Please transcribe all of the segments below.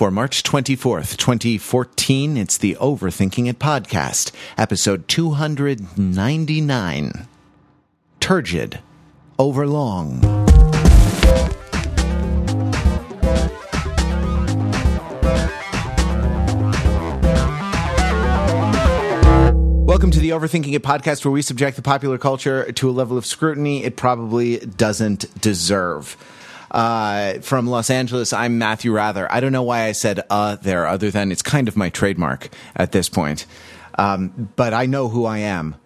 for March 24th, 2014. It's the Overthinking It podcast, episode 299. Turgid. Overlong. Welcome to the Overthinking It podcast, where we subject the popular culture to a level of scrutiny it probably doesn't deserve. Uh, from Los Angeles, I'm Matthew Wrather. I don't know why I said uh there, other than it's kind of my trademark at this point. Um, but I know who I am.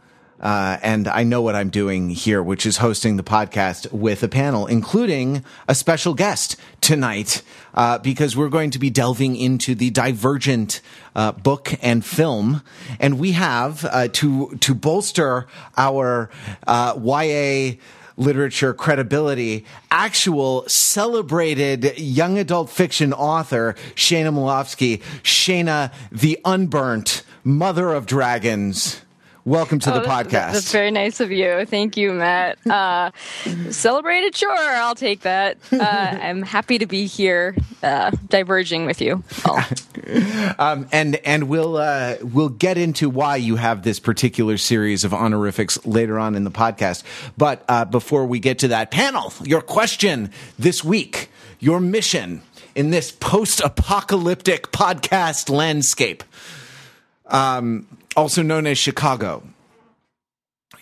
Uh, and I know what I'm doing here, which is hosting the podcast with a panel, including a special guest tonight, uh, because we're going to be delving into the Divergent uh, book and film, and we have uh, to to bolster our uh, YA literature credibility, actual celebrated young adult fiction author Shana Mlawski, Shana the Unburnt, Mother of Dragons. Welcome to Oh, the that's- podcast. That's very nice of you. Thank you, Matt. Uh, celebrated, sure. I'll take that. Uh, I'm happy to be here, uh, diverging with you. Um, and and we'll uh, we'll get into why you have this particular series of honorifics later on in the podcast. But uh, before we get to that panel, your question this week, your mission in this post-apocalyptic podcast landscape, um, also known as Chicago,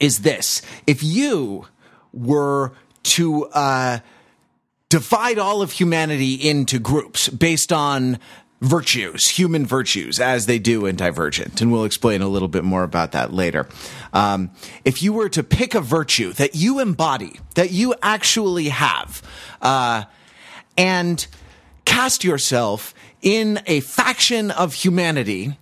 is this: if you were to uh, divide all of humanity into groups based on virtues, human virtues, as they do in Divergent. And we'll explain a little bit more about that later. Um, if you were to pick a virtue that you embody, that you actually have, uh, and cast yourself in a faction of humanity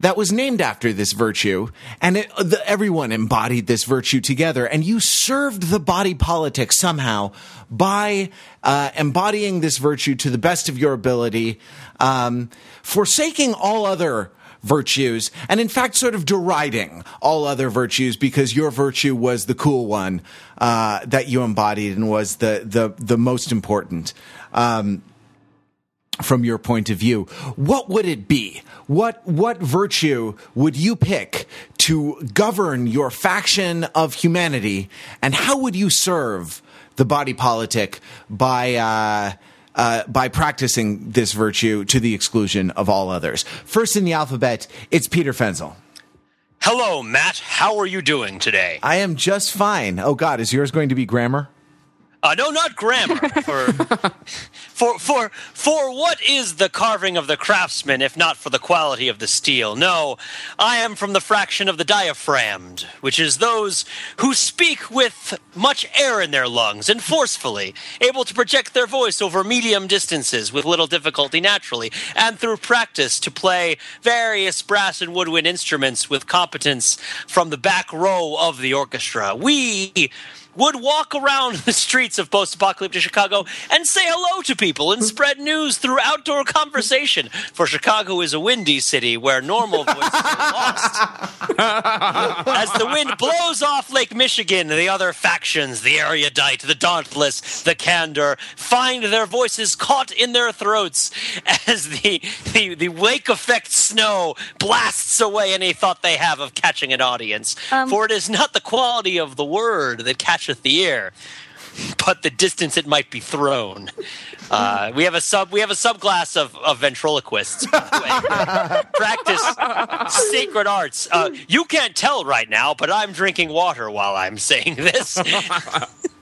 that was named after this virtue, and it, the, everyone embodied this virtue together, and you served the body politic somehow by uh, embodying this virtue to the best of your ability, um, forsaking all other virtues, and in fact, sort of deriding all other virtues because your virtue was the cool one uh, that you embodied and was the the the most important. Um, from your point of view, what would it be? What what virtue would you pick to govern your faction of humanity, and how would you serve the body politic by uh, uh, by practicing this virtue to the exclusion of all others? First in the alphabet, it's Peter Fenzel. Hello, Matt. How are you doing today? I am just fine. Oh God, is yours going to be grammar? Uh, no, not grammar. For, for, for, for what is the carving of the craftsman if not for the quality of the steel? No, I am from the fraction of the diaphragmed, which is those who speak with much air in their lungs and forcefully, able to project their voice over medium distances with little difficulty naturally, and through practice to play various brass and woodwind instruments with competence from the back row of the orchestra. We would walk around the streets of post apocalyptic Chicago and say hello to people and spread news through outdoor conversation. For Chicago is a windy city where normal voices are lost. As the wind blows off Lake Michigan, the other factions, the erudite, the dauntless, the candor, find their voices caught in their throats as the, the, the lake effect snow blasts away any thought they have of catching an audience. Um, For it is not the quality of the word that catcheth the ear, but the distance it might be thrown. Uh, we have a sub we have a subclass of, of ventriloquists practice sacred arts. Uh, you can't tell right now, but I'm drinking water while I'm saying this.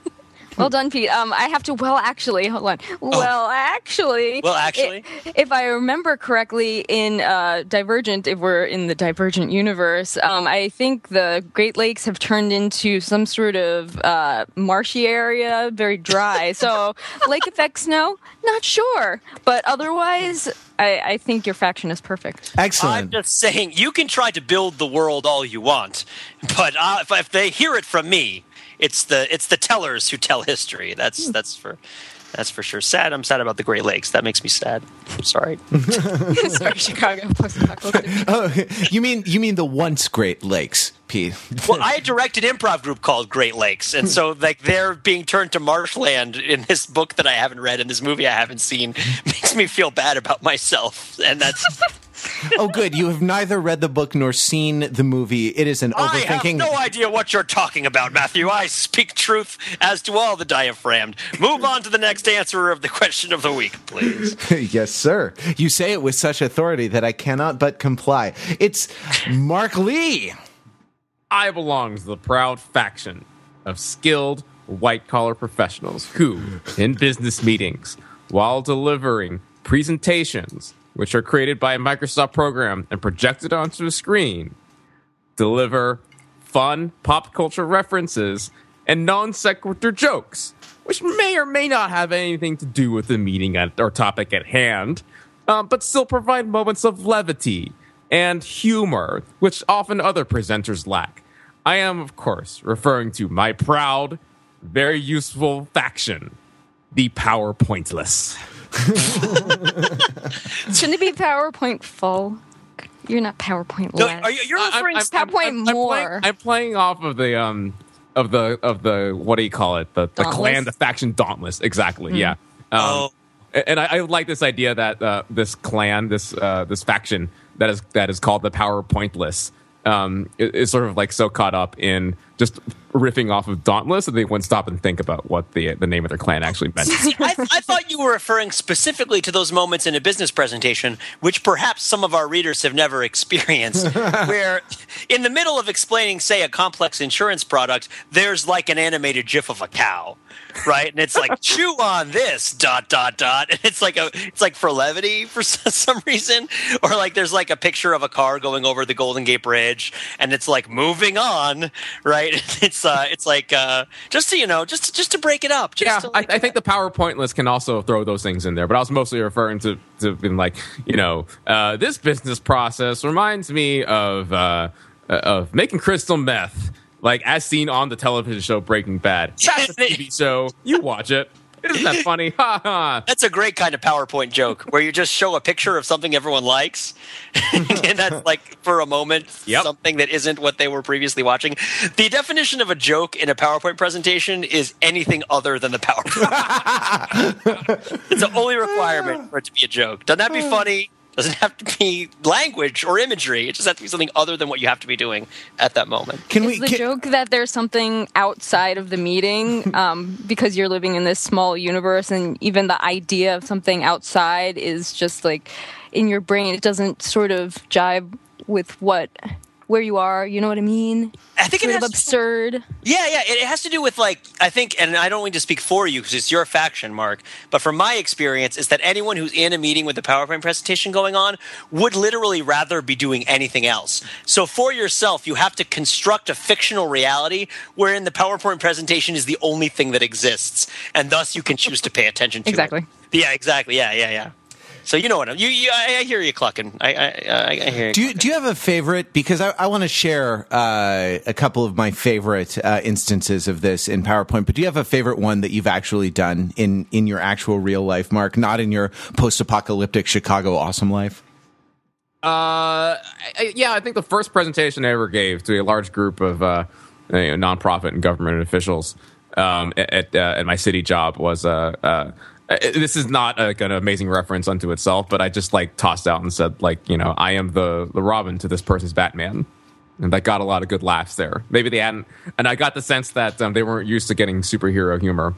Well done, Pete. Um, I have to. Well, actually, hold on. Well, actually. Well, actually? i- if I remember correctly, in uh, Divergent, if we're in the Divergent universe, um, I think the Great Lakes have turned into some sort of uh, marshy area, very dry. so, lake effect snow, not sure, but otherwise, I, I think your faction is perfect. Excellent. I'm just saying, you can try to build the world all you want, but uh, if, if they hear it from me, it's the it's the tellers who tell history. That's hmm. that's for That's for sure. Sad. I'm sad about the Great Lakes. That makes me sad. I'm sorry. Sorry, Chicago. Oh, you mean you mean the once Great Lakes, Pete? well, I directed an improv group called Great Lakes, and hmm. so like they're being turned to marshland in this book that I haven't read and this movie I haven't seen makes me feel bad about myself, and that's. Oh, good. You have neither read the book nor seen the movie. It is an overthinking. I have no idea what you're talking about, Matthew. I speak truth as to all the diaphragmed. Move on to the next answerer of the question of the week, please. yes, sir. You say it with such authority that I cannot but comply. It's Mark Lee. I belong to the proud faction of skilled white collar professionals who, in business meetings, while delivering presentations, which are created by a Microsoft program and projected onto a screen, deliver fun pop culture references and non sequitur jokes, which may or may not have anything to do with the meeting at, or topic at hand, um, but still provide moments of levity and humor, which often other presenters lack. I am, of course, referring to my proud, very useful faction, the PowerPointless. Shouldn't it be PowerPoint full? You're not PowerPoint No, less. are you, you're referring to PowerPoint I'm more. playing, I'm playing off of the um of the of the what do you call it the the clan the faction dauntless exactly yeah. Um, Oh. and I, I like this idea that uh, this clan, this uh, this faction that is that is called the PowerPointless, um, is, is sort of like so caught up in just riffing off of Dauntless and they wouldn't stop and think about what the the name of their clan actually meant. I, I thought you were referring specifically to those moments in a business presentation, which perhaps some of our readers have never experienced, where in the middle of explaining, say, a complex insurance product, there's like an animated GIF of a cow, right? And it's like, chew on this, dot dot dot, and it's like a, it's like for levity for some reason, or like there's like a picture of a car going over the Golden Gate Bridge, and it's like moving on, right? It's uh, it's like uh, just so you know, just just to break it up, just yeah, to, I, like, I think the PowerPoint list can also throw those things in there, but I was mostly referring to to being like, you know, uh, this business process reminds me of uh, of making crystal meth, like as seen on the television show Breaking Bad. That's a TV show. You watch it. Isn't that funny? Ha ha. That's a great kind of PowerPoint joke where you just show a picture of something everyone likes, and that's like for a moment Yep. something that isn't what they were previously watching. The definition of a joke in a PowerPoint presentation is anything other than the PowerPoint. it's the only requirement for it to be a joke. Doesn't that be uh. funny. Doesn't have to be language or imagery. It just has to be something other than what you have to be doing at that moment. Can Is we? the can- joke that there's something outside of the meeting um, because you're living in this small universe, and even the idea of something outside is just like in your brain. It doesn't sort of jive with what where you are. You know what I mean? I think it Sort of has absurd. Yeah, yeah. It it has to do with like I think, and I don't mean to speak for you because it's your faction, Mark. But from my experience, is that anyone who's in a meeting with a PowerPoint presentation going on would literally rather be doing anything else. So for yourself, you have to construct a fictional reality wherein the PowerPoint presentation is the only thing that exists, and thus you can choose to pay attention to Exactly. it. Exactly. Yeah, exactly. Yeah, yeah, yeah. So you know what I'm, you, you I, I hear you clucking. I, I, I, I hear you. Do you, do you have a favorite? Because I, I want to share uh, a couple of my favorite uh, instances of this in PowerPoint. But do you have a favorite one that you've actually done in in your actual real life, Mark? Not in your post apocalyptic Chicago awesome life. Uh, I- yeah, I think the first presentation I ever gave to a large group of uh, you know, nonprofit and government officials um, at uh, at my city job was uh, uh, this is not like an amazing reference unto itself, but I just like tossed out and said like you know I am the the Robin to this person's Batman. And that got a lot of good laughs there. Maybe they hadn't, and I got the sense that um, they weren't used to getting superhero humor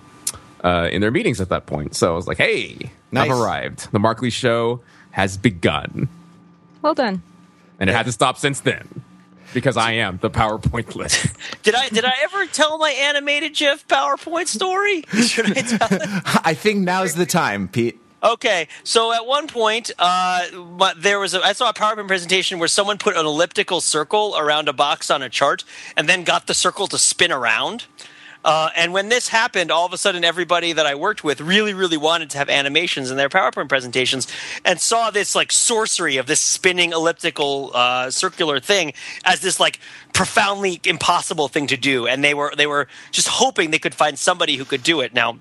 uh, in their meetings at that point. So I was like, "Hey, Nice. I've arrived. The Markley Show has begun." Well done. and it hasn't stopped since then because I am the PowerPointless. Did I did I ever tell my animated GIF PowerPoint story? Should I tell it? I think now's the time, Pete. Okay, so at one point, uh, there was a, I saw a PowerPoint presentation where someone put an elliptical circle around a box on a chart and then got the circle to spin around. Uh, and when this happened, all of a sudden, everybody that I worked with really, really wanted to have animations in their PowerPoint presentations, and saw this like sorcery of this spinning elliptical uh, circular thing as this like profoundly impossible thing to do. And they were they were just hoping they could find somebody who could do it. Now,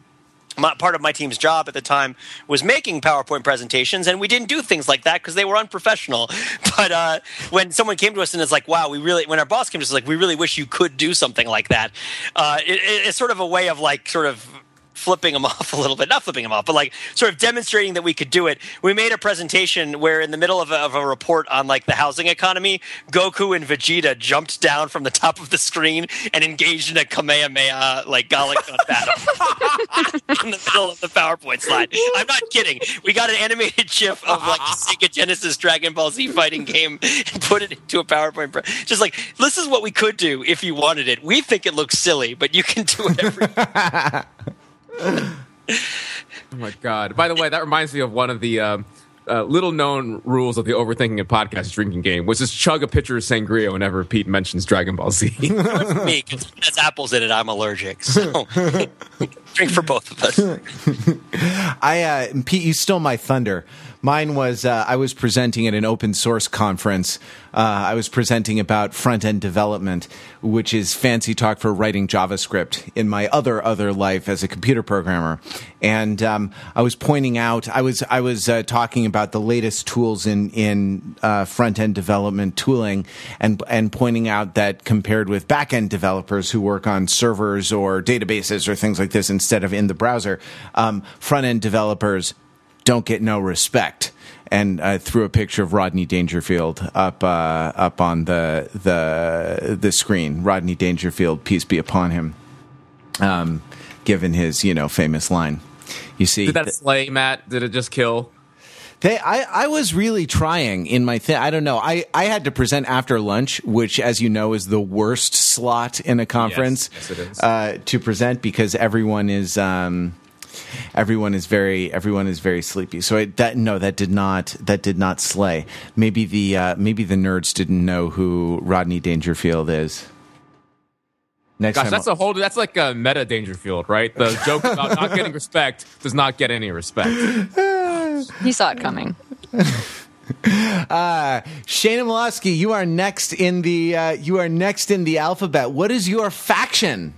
my, part of my team's job at the time was making PowerPoint presentations, and we didn't do things like that because they were unprofessional. But uh, when someone came to us and is like, "Wow, we really," when our boss came to us, like, "We really wish you could do something like that," uh, it, it's sort of a way of like, sort of flipping them off a little bit. Not flipping them off but like sort of demonstrating that we could do it. We made a presentation where in the middle of a, of a report on like the housing economy goku and vegeta jumped down from the top of the screen and engaged in a kamehameha like Galick battle. In the middle of the powerpoint slide. I'm not kidding. We got an animated gif of like the sega genesis dragon ball z fighting game and put it into a powerpoint pre- just like this is what we could do if you wanted it. We think it looks silly but you can do it Oh my god! By the way, that reminds me of one of the um, uh, little known rules of the overthinking a podcast drinking game, which is chug a pitcher of sangria whenever Pete mentions Dragon Ball Z. me because when it has apples in it, I'm allergic. So drink for both of us. I uh, Pete, you stole my thunder. Mine was uh, I was presenting at an open source conference. Uh, I was presenting about front end development, which is fancy talk for writing JavaScript in my other other life as a computer programmer. And um, I was pointing out I was I was uh, talking about the latest tools in in uh, front end development tooling, and and pointing out that compared with back end developers who work on servers or databases or things like this instead of in the browser, um, front end developers don't get no respect. And I threw a picture of Rodney Dangerfield up uh, up on the the the screen. Rodney Dangerfield, peace be upon him. Um, given his you know famous line, you see Did that slay, Matt? Did it just kill? They, I, I was really trying in my thing. I don't know. I, I had to present after lunch, which, as you know, is the worst slot in a conference Yes, yes. Uh, to present because everyone is um, everyone is very everyone is very sleepy. So it, that no, that did not that did not slay. Maybe the uh, maybe the nerds didn't know who Rodney Dangerfield is. Next Gosh, time, that's a whole. That's like a meta Dangerfield, right? The joke about not getting respect does not get any respect. He saw it coming. uh, Shana Mlawski, you are next in the uh, you are next in the alphabet. What is your faction?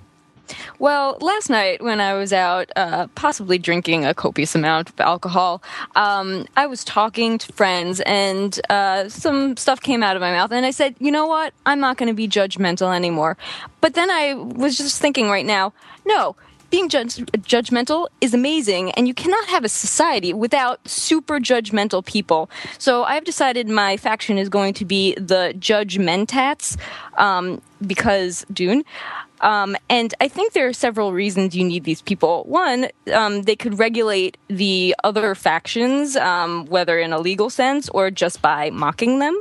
Well, last night when I was out, uh, possibly drinking a copious amount of alcohol, um, I was talking to friends and uh, some stuff came out of my mouth. And I said, you know what? I'm not going to be judgmental anymore. But then I was just thinking right now, no. Being judge- judgmental is amazing, and you cannot have a society without super judgmental people. So I've decided my faction is going to be the Judgmentats, um, because Dune. Um, and I think there are several reasons you need these people. One, um, they could regulate the other factions, um, whether in a legal sense or just by mocking them.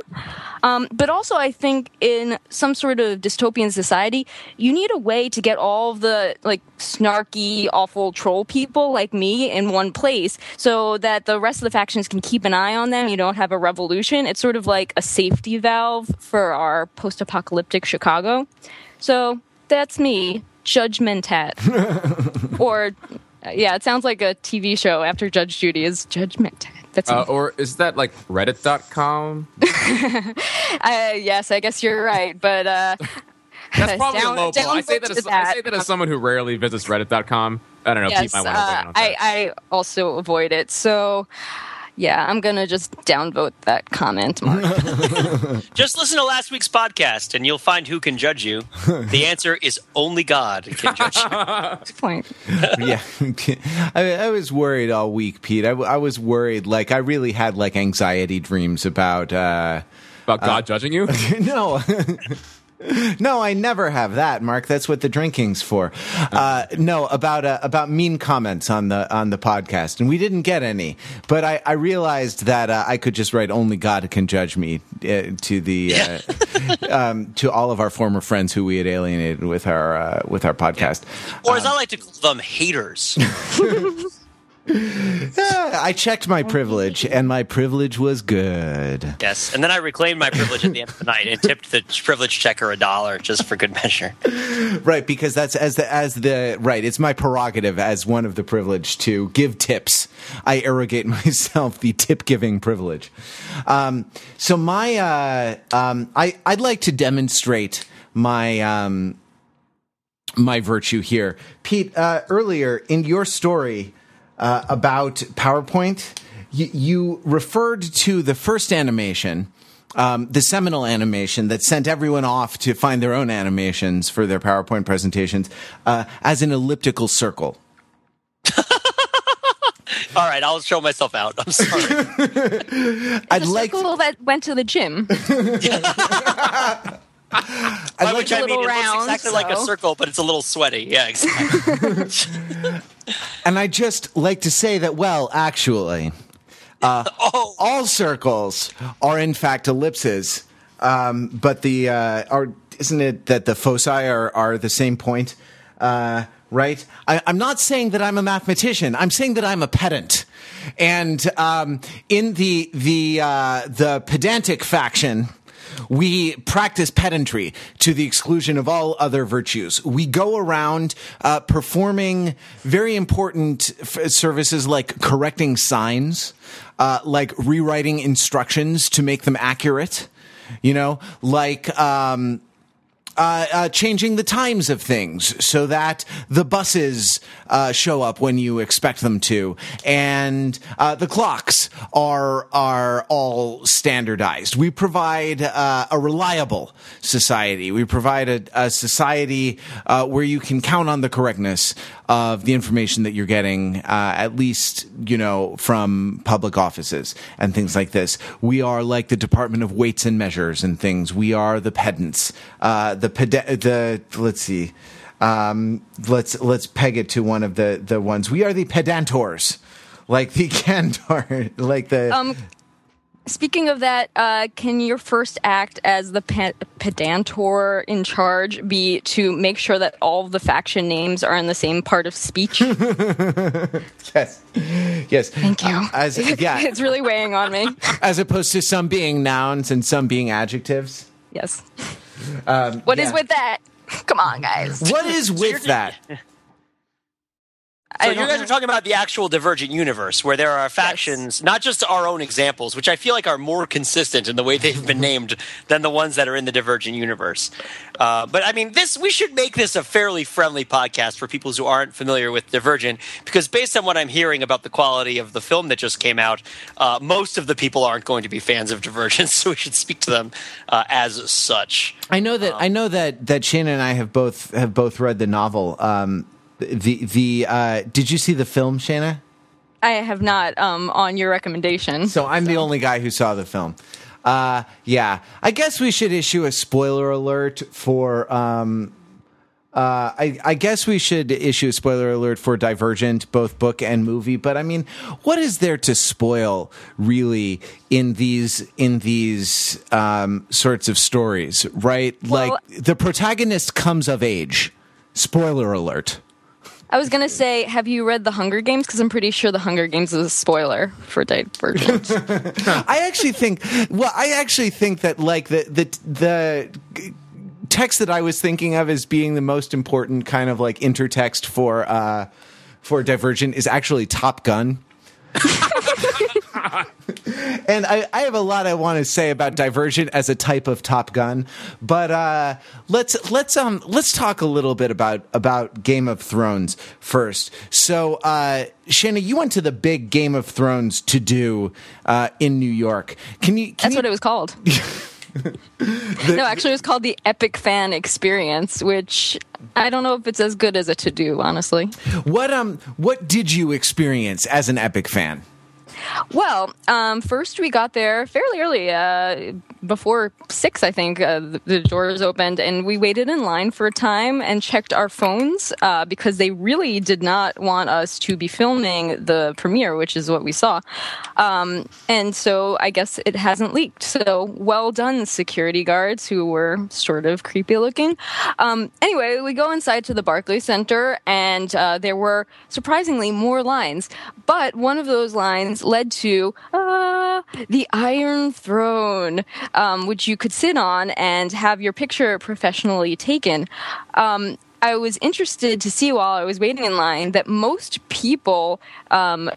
Um, but also, I think in some sort of dystopian society, you need a way to get all the like snarky, awful troll people like me in one place, so that the rest of the factions can keep an eye on them. You don't have a revolution. It's sort of like a safety valve for our post-apocalyptic Chicago. So that's me, Judgment Judgmentat. or, yeah, it sounds like a TV show after Judge Judy is Judgmentat. That's Uh, or is that like Reddit.com? Uh, yes, I guess you're right, but uh, That's probably down- a low blow. I say that, as, I say that as someone who rarely visits Reddit.com. I don't know. yes, Pete might want to weigh in uh, I. I also avoid it. So, yeah, I'm gonna just downvote that comment, Mark. Just listen to last week's podcast, and you'll find who can judge you. The answer is only God can judge you. Point. yeah, I, I was worried all week, Pete. I was worried. Like I really had like anxiety dreams about. Uh, About God judging you? no. No, I never have that, Mark. That's what the drinking's for. Uh, no, about uh, about mean comments on the on the podcast, and we didn't get any. But I, I realized that uh, I could just write "Only God can judge me" uh, to the uh, um, to all of our former friends who we had alienated with our uh, with our podcast. Or as I like to call them, haters. Uh, I checked my privilege, and my privilege was good. Yes. And then I reclaimed my privilege at the end of the night and tipped the privilege checker a dollar just for good measure. Right, because that's as the as the right. It's my prerogative as one of the privilege to give tips. I arrogate myself the tip giving privilege. Um, so my uh, um, I I'd like to demonstrate my um, my virtue here. Pete, uh, earlier in your story uh, about PowerPoint, you, you referred to the first animation. Um, the seminal animation that sent everyone off to find their own animations for their PowerPoint presentations uh, as an elliptical circle. All right, I'll show myself out. I'm sorry. I'd The like circle that went to the gym. I'd like which I mean, little it looks round, exactly like a circle, but it's a little sweaty. Yeah, exactly. And I just like to say that, well, actually, oh, all circles are in fact ellipses. Um, but the uh, are isn't it that the foci are are the same point? Uh, right. I, I'm not saying that I'm a mathematician. I'm saying that I'm a pedant. And um, in the the uh, the pedantic faction, we practice pedantry to the exclusion of all other virtues. We go around uh, performing very important f- services like correcting signs, uh, like rewriting instructions to make them accurate. You know, like um, uh, uh, changing the times of things so that the buses uh, show up when you expect them to, and uh, the clocks are are all standardized. We provide uh, a reliable society. We provide a, a society uh, where you can count on the correctness of the information that you're getting, uh, at least you know from public offices and things like this. We are like the Department of Weights and Measures and things. We are the pedants. Uh, the peda- the let's see. Um, let's let's peg it to one of the the ones. We are the pedantors, like the cantor, like the. Um, speaking of that, uh, can your first act as the pe- pedantor in charge be to make sure that all the faction names are in the same part of speech? yes, yes. Thank you. As yeah, it's really weighing on me. as opposed to some being nouns and some being adjectives. Yes. Um, What is yeah. with that? Come on, guys. What is with that? So you guys are talking about the actual Divergent universe, where there are factions, not just our own examples, which I feel like are more consistent in the way they've been named than the ones that are in the Divergent universe. Uh, but I mean, this we should make this a fairly friendly podcast for people who aren't familiar with Divergent, because based on what I'm hearing about the quality of the film that just came out, uh, most of the people aren't going to be fans of Divergent, so we should speak to them uh, as such. I know that I know that that Shannon and I have both have both read the novel. Um, the the uh, did you see the film, Shanna? I have not um, on your recommendation. So I'm the only guy who saw the film. Uh, yeah, I guess we should issue a spoiler alert for. Um, uh, I, I guess we should issue a spoiler alert for Divergent, both book and movie. But I mean, what is there to spoil really in these in these um, sorts of stories, right? Well- like the protagonist comes of age. Spoiler alert. I was gonna say, have you read The Hunger Games? Because I'm pretty sure The Hunger Games is a spoiler for Divergent. I actually think. Well, I actually think that like the the the text that I was thinking of as being the most important kind of like intertext for uh for Divergent is actually Top Gun. and I, I have a lot I want to say about Divergent as a type of Top Gun, but uh, let's let's um let's talk a little bit about about Game of Thrones first. So, uh, Shanna, you went to the big Game of Thrones to do uh, in New York. Can you? Can That's you, what it was called. no, actually, it was called the Epic Fan Experience, which I don't know if it's as good as a to do, honestly. What um what did you experience as an Epic fan? Well, um, first we got there fairly early, uh, before six, I think. Uh, the, the doors opened, and we waited in line for a time and checked our phones uh, because they really did not want us to be filming the premiere, which is what we saw. Um, and so I guess it hasn't leaked. So well done, security guards who were sort of creepy looking. Um, anyway, we go inside to the Barclays Center, and uh, there were surprisingly more lines. But one of those lines led to uh, the Iron Throne, um, which you could sit on and have your picture professionally taken. Um, I was interested to see while I was waiting in line that most people um,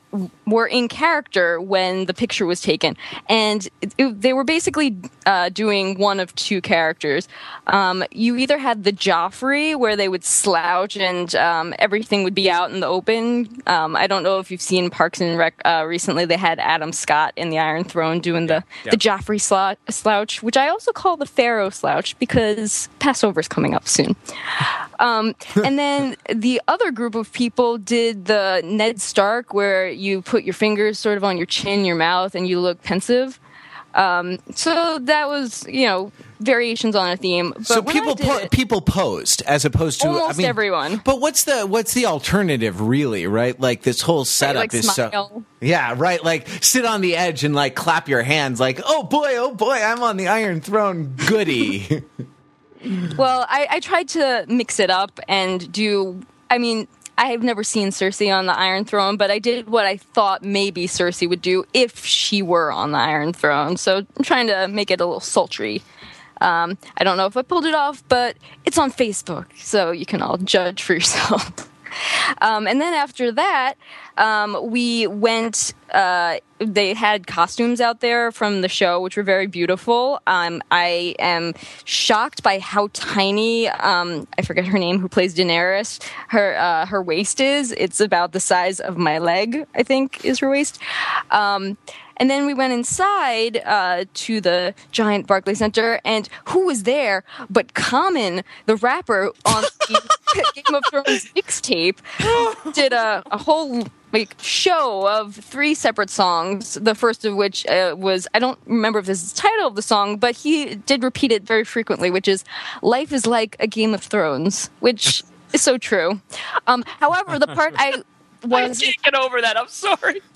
were in character when the picture was taken, and it, it, they were basically uh, doing one of two characters. Um, you either had the Joffrey, where they would slouch and um, everything would be out in the open. Um, I don't know if you've seen Parks and Rec uh, recently. They had Adam Scott in the Iron Throne doing the yeah. the Joffrey slou- slouch, which I also call the Pharaoh slouch because Passover's coming up soon. Um, and then the other group of people did the Ned Stark, where you put your fingers sort of on your chin, your mouth, and you look pensive. Um, so that was, you know, variations on a theme. But so people po- it- people posed as opposed to I Almost mean, everyone. But what's the what's the alternative really, right? Like this whole setup like, is so. Yeah, right. Like sit on the edge and like clap your hands like, "Oh boy, oh boy, I'm on the Iron Throne." Goody. Well, I, I tried to mix it up and do. I mean, I have never seen Cersei on the Iron Throne, but I did what I thought maybe Cersei would do if she were on the Iron Throne. So I'm trying to make it a little sultry. Um, I don't know if I pulled it off, but it's on Facebook, so you can all judge for yourself. Um, and then after that, um, we went. Uh, they had costumes out there from the show, which were very beautiful. Um, I am shocked by how tiny. Um, I forget her name. Who plays Daenerys? Her uh, her waist is. It's about the size of my leg. I think is her waist. Um, and then we went inside uh, to the giant Barclay Center, and who was there but Common, the rapper on the Game of Thrones mixtape, did a, a whole like show of three separate songs. The first of which uh, was I don't remember if this is the title of the song, but he did repeat it very frequently, which is "Life is like a Game of Thrones," which is so true. Um, however, the part I I was can't get over that. I'm sorry.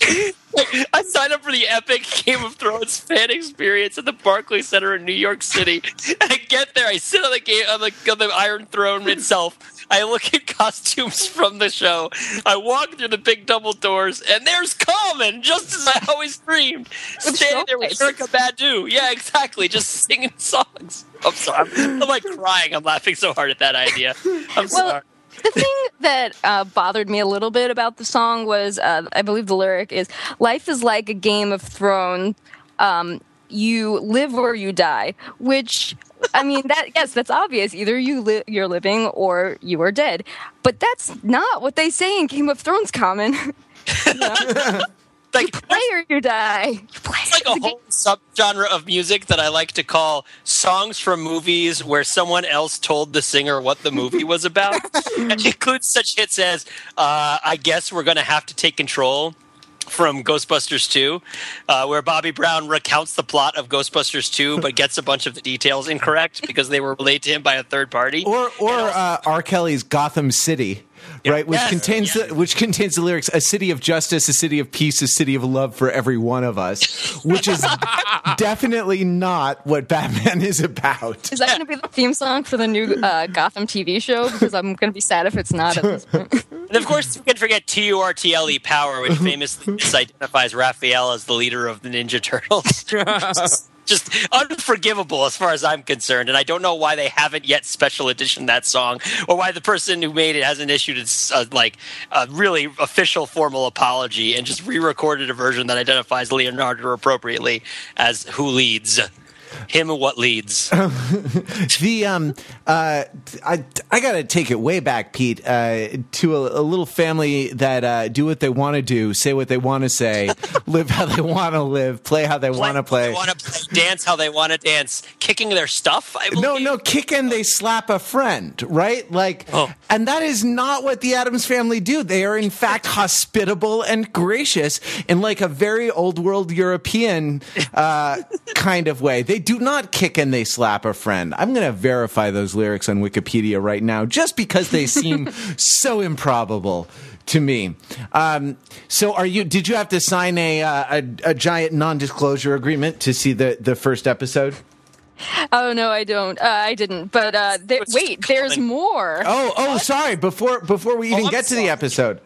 I signed up for the epic Game of Thrones fan experience at the Barclays Center in New York City. And I get there, I sit on the game on the, on the Iron Throne itself. I look at costumes from the show. I walk through the big double doors, and there's Common, just as I always dreamed, standing there with. Erykah Badu. Yeah, exactly, just singing songs. I'm sorry. I'm, I'm like crying. I'm laughing so hard at that idea. I'm sorry. The thing that uh, bothered me a little bit about the song was, uh, I believe the lyric is, "Life is like a Game of Thrones. Um, you live or you die." Which, I mean, that yes, that's obvious. Either you li- you're living or you are dead. But that's not what they say in Game of Thrones. Common, like, play or you die. You play. It's like a whole subgenre of music that I like to call songs from movies where someone else told the singer what the movie was about. and it includes such hits as uh, I Guess We're Gonna Have to Take Control from Ghostbusters 2, uh, where Bobby Brown recounts the plot of Ghostbusters 2 but gets a bunch of the details incorrect because they were relayed to him by a third party. or or uh, R. Kelly's Gotham City, right? Which Yes, contains yes. the, which contains the lyrics: "A city of justice, a city of peace, a city of love for every one of us," which is definitely not what Batman is about. Is that going to be the theme song for the new uh, Gotham TV show? Because I'm going to be sad if it's not at this point. And of course, you can forget T U R T L E Power, which famously misidentifies Raphael as the leader of the Ninja Turtles. Just, unforgivable as far as I'm concerned. And I don't know why they haven't yet special edition that song, or why the person who made it hasn't issued a, like a really official formal apology and just re-recorded a version that identifies Leonardo appropriately as who leads. Him what leads. The um, uh, I I gotta take it way back, Pete, uh, to a, a little family that uh, do what they want to do, say what they want to say, live how they want to live, play how they want to play. want to play, dance how they want to dance, kicking their stuff. I No, no, kicking they slap a friend, right? Like, Oh. and that is not what the Addams family do. They are, in fact, hospitable and gracious in like a very old world European uh, kind of way. They do not kick and they slap a friend. I'm going to verify those lyrics on Wikipedia right now just because they seem so improbable to me. Um, so, are you? Did you have to sign a uh, a, a giant non-disclosure agreement to see the the first episode? Oh no, I don't. Uh, I didn't. But uh, there, wait, there's more. Oh, oh, sorry. Before before we even I'm get to the episode,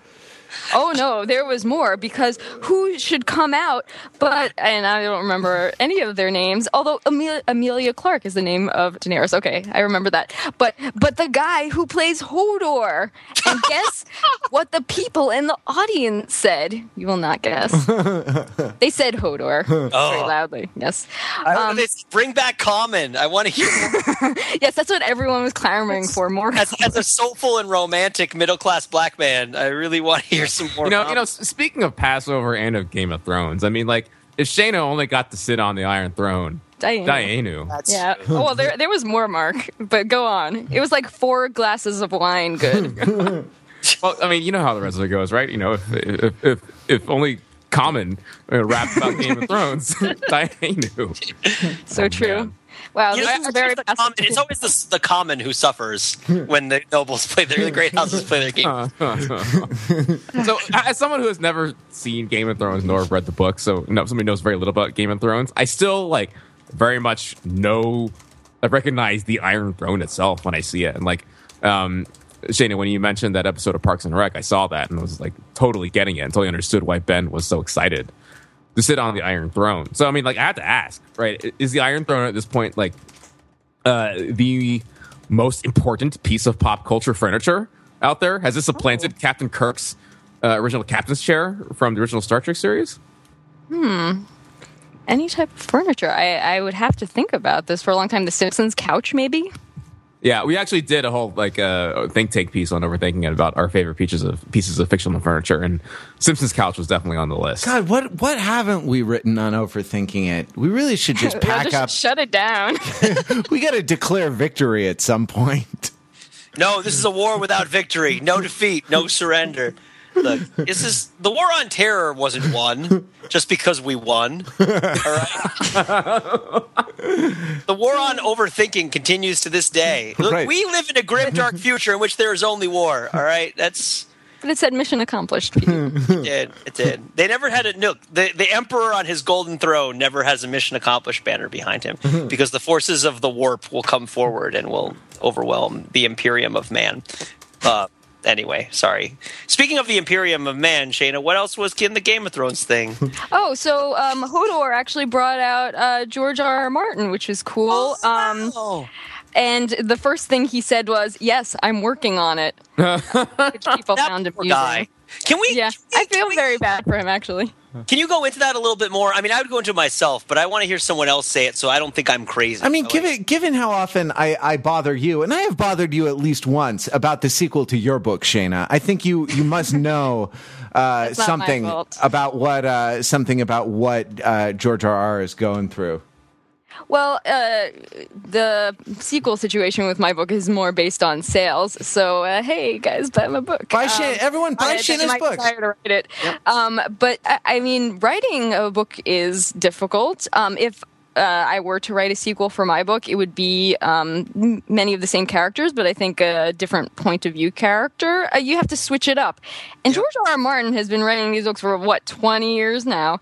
Oh no, there was more because who should come out but and I don't remember any of their names. Although Amelia, Amelia Clarke is the name of Daenerys. Okay, I remember that. But but the guy who plays Hodor. And guess what the people in the audience said? You will not guess. they said Hodor very Oh. loudly. Yes. I, Um, they- bring back Common. I want to hear more. yes, that's what everyone was clamoring for. More. as, as a soulful and romantic middle class black man. I really want to hear some more. You know, you know. Speaking of Passover and of Game of Thrones, I mean, like, if Shayna only got to sit on the Iron Throne, Diana. Dayenu. That's- Yeah. Oh, well, there there was more, Mark. But go on. It was like four glasses of wine. Good. Well, I mean, you know how the rest of it goes, right? You know, if if if, if only Common uh, rap about Game of Thrones, Dayenu. So true. Wow, You know, this it's, is very. the common, it's always the, the common who suffers when the nobles play their the great houses play their game. so, as someone who has never seen Game of Thrones nor read the book, so no, somebody knows very little about Game of Thrones, I still like very much know, I recognize the Iron Throne itself when I see it, and like, um, Shana, when you mentioned that episode of Parks and Rec, I saw that and was like totally getting it until I understood why Ben was so excited to sit on the Iron Throne. So, I mean, like, I have to ask, right? Is the Iron Throne at this point like uh, the most important piece of pop culture furniture out there? Has this supplanted Captain Kirk's uh, original captain's chair from the original Star Trek series? Hmm. Any type of furniture. I, I would have to think about this for a long time. The Simpsons couch, maybe? Yeah, we actually did a whole like uh, think tank piece on overthinking it about our favorite pieces of pieces of fictional furniture, and Simpsons couch was definitely on the list. God, what what haven't we written on overthinking it? We really should just Well, pack just up. shut it down. we got to declare victory at some point. No, this is a war without victory. No defeat. No surrender. Look, this is the war on terror wasn't won just because we won. All right. the war on overthinking continues to this day. Look, Right. we live in a grim, dark future in which there is only war. All right, that's but it said mission accomplished. It did. It did. They never had a no. The the emperor on his golden throne never has a mission accomplished banner behind him because the forces of the warp will come forward and will overwhelm the imperium of man. Uh, anyway, sorry. Speaking of the imperium of man, Shayna, what else was in the Game of Thrones thing? oh, so um, Hodor actually brought out uh, George R. R. Martin, which is cool. Um, oh. and the first thing he said was, "Yes, I'm working on it," which people that found amusing. guy. Can we? Yeah, can we- I feel can we- very bad for him actually. Can you go into that a little bit more? I mean, I would go into it myself, but I want to hear someone else say it, so I don't think I'm crazy. I mean, like- given given how often I, I bother you, and I have bothered you at least once about the sequel to your book, Shayna. I think you you must know uh, It's not my something about what uh, something about what uh, George R. R. is going through. Well, uh, the sequel situation with my book is more based on sales. So, uh, hey guys, buy my book. Buy Um, Shay- everyone buy I think Shayna's my books. desire to write it. Um, but I, I mean, writing a book is difficult. Um, if uh, I were to write a sequel for my book, it would be um, many of the same characters, but I think a different point of view character. Uh, you have to switch it up. And George R. R. Martin has been writing these books for what twenty years now.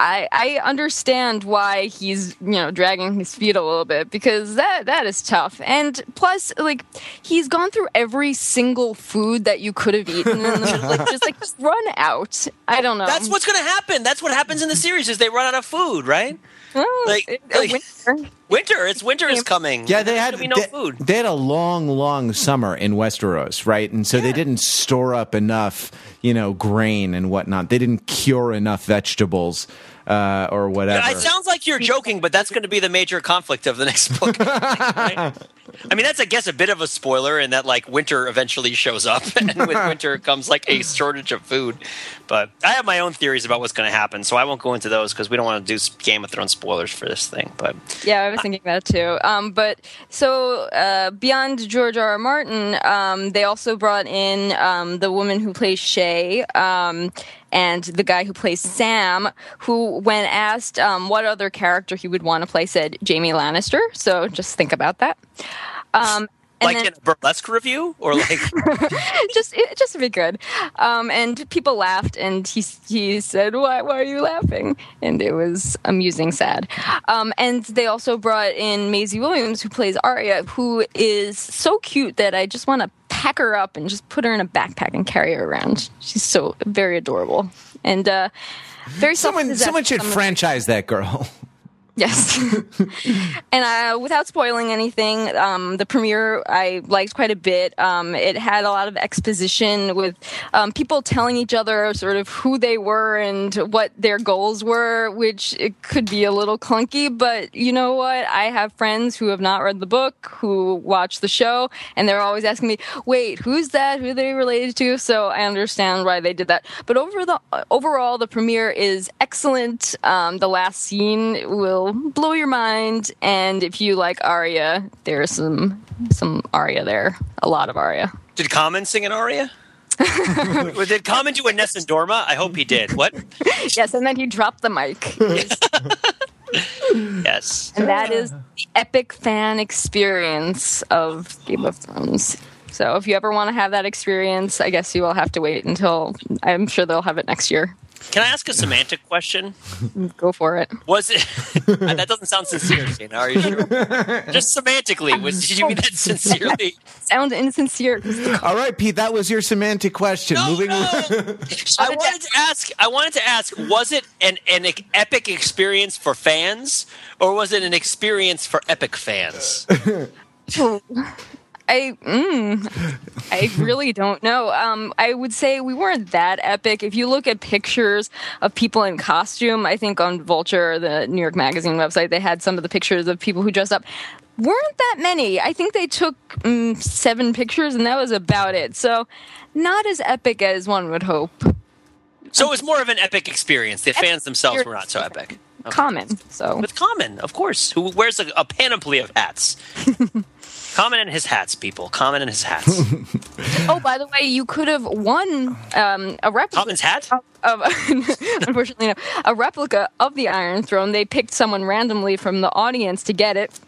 I, I understand why he's you know dragging his feet a little bit because that that is tough and plus like he's gone through every single food that you could have eaten in the like just like just run out I don't know That's what's going to happen. That's what happens in the series is they run out of food, right? Oh, like- it- like- winter. Winter. It's winter is coming. Yeah, they had no they, food. they had a long, long summer in Westeros, right? And so they didn't store up enough, you know, grain and whatnot. They didn't cure enough vegetables uh, or whatever. It sounds like you're joking, but that's going to be the major conflict of the next book. right? I mean, that's I guess a bit of a spoiler in that like winter eventually shows up, and with winter comes like a shortage of food. But I have my own theories about what's going to happen, so I won't go into those because we don't want to do Game of Thrones spoilers for this thing. But Yeah, I was thinking that too. Um, but so uh, beyond George R. R. Martin, um, they also brought in um, the woman who plays Shay um, and the guy who plays Sam, who, when asked um, what other character he would want to play, said Jaime Lannister. So just think about that. Um, like then- in a burlesque revue, or like just it, just to be good. Um, and people laughed, and he he said, "Why why are you laughing?" And it was amusing, sad. Um, and they also brought in Maisie Williams, who plays Arya, who is so cute that I just want to pack her up and just put her in a backpack and carry her around. She's so very adorable and uh, very Someone, someone should Some franchise that girl. Yes. and uh, without spoiling anything, um, the premiere I liked quite a bit. Um, it had a lot of exposition with um, people telling each other sort of who they were and what their goals were, which it could be a little clunky. But you know what? I have friends who have not read the book, who watch the show, and they're always asking me, "Wait, who's that? Who are they related to?" So I understand why they did that. But over the overall, the premiere is excellent. Um, the last scene will blow your mind, and if you like Arya, there's some some Arya there, a lot of Arya. Did Common sing an aria? Did Common do a Nessun Dorma? I hope he did. What? Yes, and then he dropped the mic, Yes. and that is the epic fan experience of Game of Thrones. So if you ever want to have that experience, I guess you will have to wait until I'm sure they'll have it next year. Can I ask a semantic question? Go for it. Was it? that doesn't sound sincere, Shana. Are you sure? Just semantically, was, did you mean that sincerely? Sounds insincere. All right, Pete, that was your semantic question. No, Moving no. I wanted to ask. I wanted to ask: Was it an an epic experience for fans, or was it an experience for epic fans? I mm, I really don't know. Um, I would say we weren't that epic. If you look at pictures of people in costume, I think on Vulture, the New York Magazine website, they had some of the pictures of people who dressed up. Weren't that many? I think they took mm, seven pictures, and that was about it. So, not as epic as one would hope. So it was more of an epic experience. The fans themselves were not so epic. Common. So With Common, of course, who wears a, a panoply of hats. Common in his hats, people. Common in his hats. Oh, by the way, you could have won um, a replica. Common's hat? Of, unfortunately, no, a replica of the Iron Throne. They picked someone randomly from the audience to get it.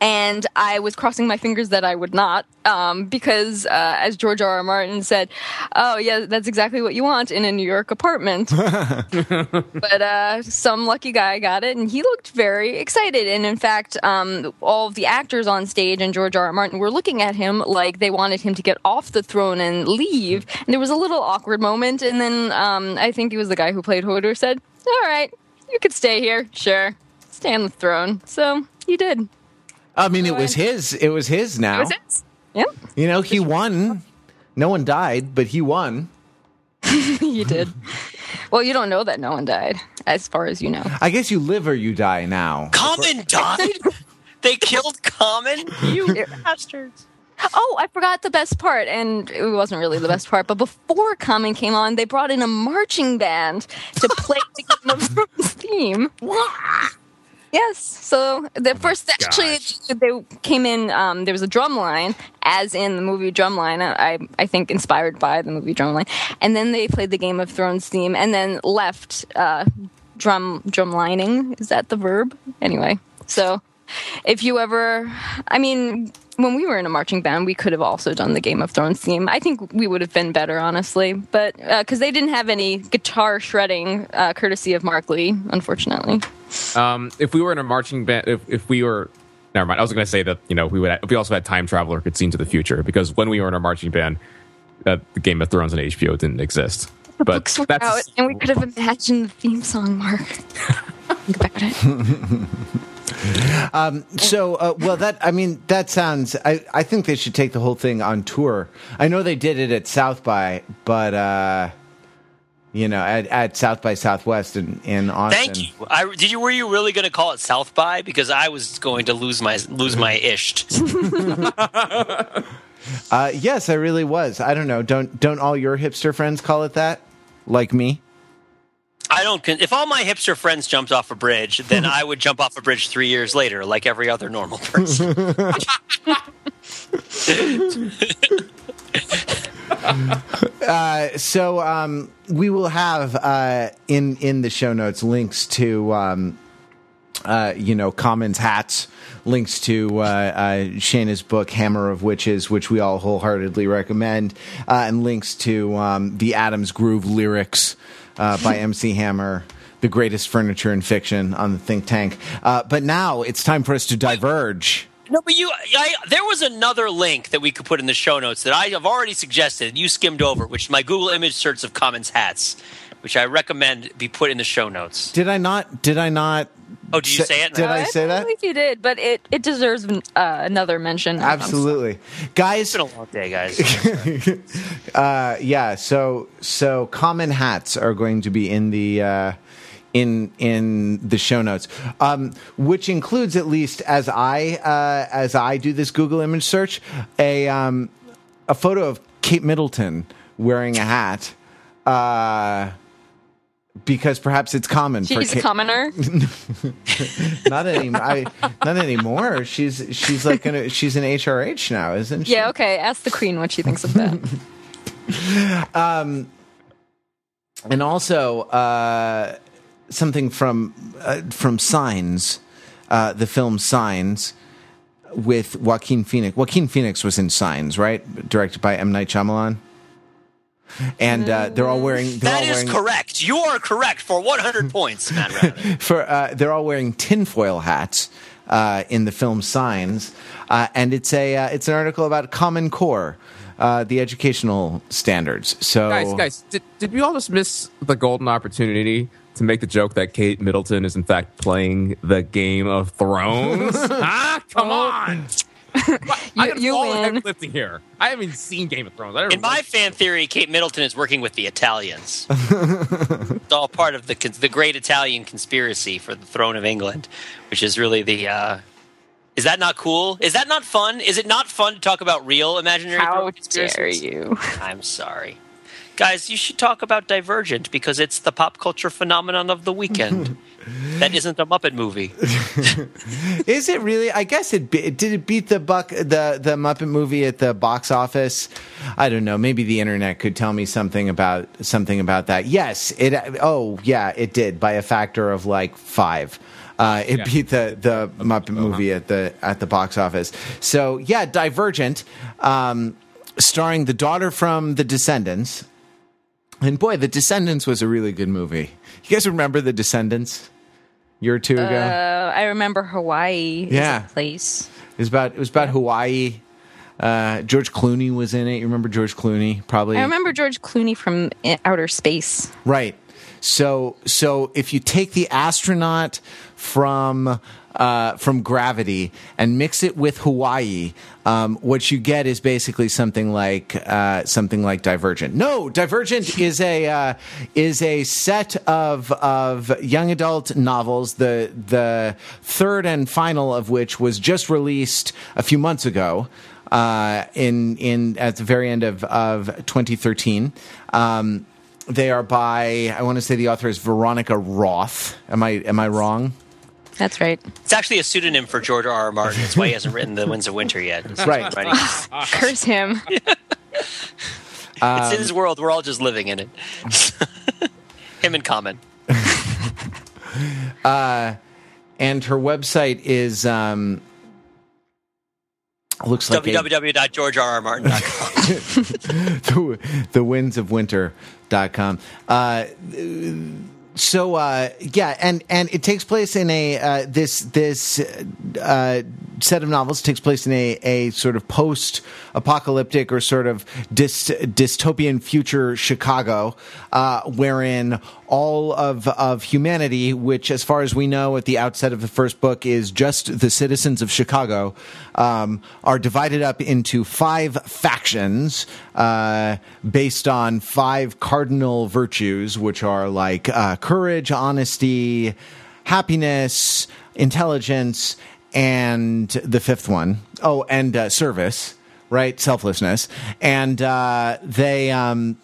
And I was crossing my fingers that I would not, um, because uh, as George R. R. Martin said, "Oh yeah, that's exactly what you want in a New York apartment." but uh, some lucky guy got it, and he looked very excited. And in fact, um, all of the actors on stage and George R. R. Martin were looking at him like they wanted him to get off the throne and leave. And there was a little awkward moment, and then um, I think it was the guy who played Hodor said, "All right, you could stay here, sure, stay on the throne." So he did. I mean, it was his. It was his It now. was it. Yep, You know, he won. No one died, but he won. he did. Well, you don't know that no one died, as far as you know. I guess you live or you die now. Common died? they killed Common? You bastards. Oh, I forgot the best part, and it wasn't really the best part. But before Common came on, they brought in a marching band to play the Game of Thrones theme. Yes. So the first actually they came in. Um, there was a drum line, as in the movie Drumline. I I think inspired by the movie Drumline, and then they played the Game of Thrones theme, and then left. Uh, drum drumlining is that the verb? Anyway, so if you ever, I mean, when we were in a marching band, we could have also done the Game of Thrones theme. I think we would have been better, honestly, but because they didn't have any guitar shredding, uh, courtesy of Mark Lee, unfortunately. Um, if we were in a marching band, if, if we were, never mind. I was going to say that you know we would. If we also had time travel or could see into the future, because when we were in our marching band, uh, the Game of Thrones and HBO didn't exist. The but books were that's out, and we could have imagined the theme song, Mark. Think about it. So, uh, well, that I mean, that sounds. I, I think they should take the whole thing on tour. I know they did it at South by, but uh, you know, at, at South by Southwest in, in Austin. Thank you. I, did you? Were you really going to call it South by? Because I was going to lose my lose my isht. Uh, yes, I really was. I don't know. Don't don't all your hipster friends call it that? Like me? I don't. con- If all my hipster friends jumped off a bridge, then I would jump off a bridge three years later, like every other normal person. Uh, so um, we will have uh, in in the show notes links to um, uh, you know Commons hats, links to uh, uh, Shana's book Hammer of Witches, which we all wholeheartedly recommend, uh, and links to um, the Addams Groove lyrics uh, by MC Hammer. The greatest furniture in fiction on the think tank. Uh, but now it's time for us to diverge. No, but you, I, there was another link that we could put in the show notes that I have already suggested. You skimmed over, which is my Google image search of Commons hats, which I recommend be put in the show notes. Did I not? Did I not? Oh, did you say it? Did I I say that? I think you did, but it, it deserves uh, another mention. Absolutely, guys. It's been a long day, guys. Uh, yeah. So so common hats are going to be in the. Uh, in in the show notes, um, which includes at least as I uh, as I do this Google image search, a um, a photo of Kate Middleton wearing a hat, uh, because perhaps it's common for She's a commoner. not any I, not anymore. She's she's like gonna she's an HRH now, isn't she? yeah, okay. Ask the queen what she thinks of that. um, and also uh, something from uh, from Signs, uh, the film Signs, with Joaquin Phoenix. Joaquin Phoenix was in Signs, right? Directed by M Night Shyamalan. And uh, they're all wearing. They're that all is wearing, correct. You are correct for 100 points, Matt for uh, they're all wearing tinfoil hats uh, in the film Signs, uh, and it's a uh, it's an article about Common Core, uh, the educational standards. So Guys, guys, did, did we all just miss the golden opportunity to make the joke that Kate Middleton is in fact playing the Game of Thrones? ah, come on! I You- got you all the win. lifting here. I haven't seen Game of Thrones. I don't In my fan theory, Kate Middleton is working with the Italians. it's all part of the the great Italian conspiracy for the throne of England, which is really the. Uh, is that not cool? Is that not fun? Is it not fun to talk about real imaginary How dare you? I'm sorry. Guys, you should talk about Divergent because it's the pop culture phenomenon of the weekend. That isn't a Muppet movie. Is it really? I guess it, be- did. It beat the buck the the Muppet movie at the box office. I don't know. Maybe the internet could tell me something about something about that. Yes, it. Oh, yeah, it did by a factor of like five. Uh, it Yeah. beat the the Muppet movie at the at the box office. So yeah, Divergent, um, starring the daughter from The Descendants. And boy, The Descendants was a really good movie. You guys remember The Descendants? Year or two ago. Uh, I remember Hawaii Yeah. place. It was about it was about Hawaii. Uh, George Clooney was in it. You remember George Clooney? Probably I remember George Clooney from outer space. right. So so if you take the astronaut from uh, from Gravity and mix it with Hawaii, um, what you get is basically something like uh, something like Divergent. No, Divergent is a uh, is a set of of young adult novels. The the third and final of which was just released a few months ago. Uh, in in at the very end of of 2013. Um, they are by I want to say the author is Veronica Roth. Am I am I wrong? That's right. It's actually a pseudonym for George R. R. Martin. That's why he hasn't written The Winds of Winter yet. It's Right. writing- Curse him. it's Um, in his world. We're all just living in it. Him in common. And her website is um, looks like a- www.georgerrmartin.com. the, the winds of winter.com. Uh, so uh, yeah, and and it takes place in a uh, this this uh, set of novels takes place in a, a sort of post apocalyptic or sort of dys, dystopian future Chicago, uh, wherein all of of humanity, which as far as we know at the outset of the first book is just the citizens of Chicago, um, are divided up into five factions uh, based on five cardinal virtues, which are like uh, courage, honesty, happiness, intelligence, and the fifth one, oh, and uh, service, right? Selflessness, and uh, they. Um,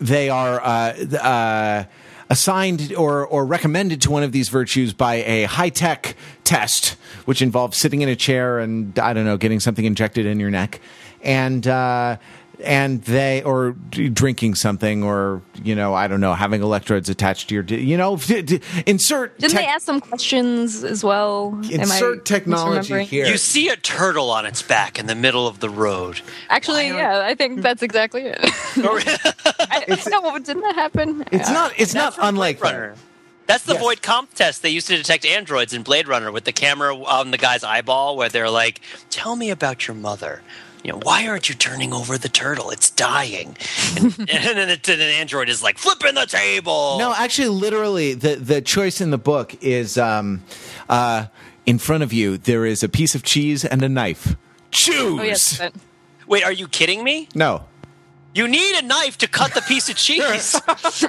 they are uh, uh, assigned or, or recommended to one of these virtues by a high tech test, which involves sitting in a chair and I don't know, getting something injected in your neck, and uh, and they or drinking something or you know I don't know, having electrodes attached to your you know d- d- insert Didn't tech- they ask some questions as well? Am I insert technology here. You see a turtle on its back in the middle of the road. Actually, yeah, I think that's exactly it. Oh, I, no, didn't that happen? it's not. It's not That's unlike Blade that. Runner. That's the Yes. Voight-Kampff test they used to detect androids in Blade Runner with the camera on the guy's eyeball, where they're like, "Tell me about your mother." You know, why aren't you turning over the turtle? It's dying. And, and then it- and an android is like flipping the table. No, actually, literally, the the choice in the book is um, uh, in front of you. There is a piece of cheese and a knife. Choose. Oh yes, Wait, are you kidding me? no, You need a knife to cut the piece of cheese.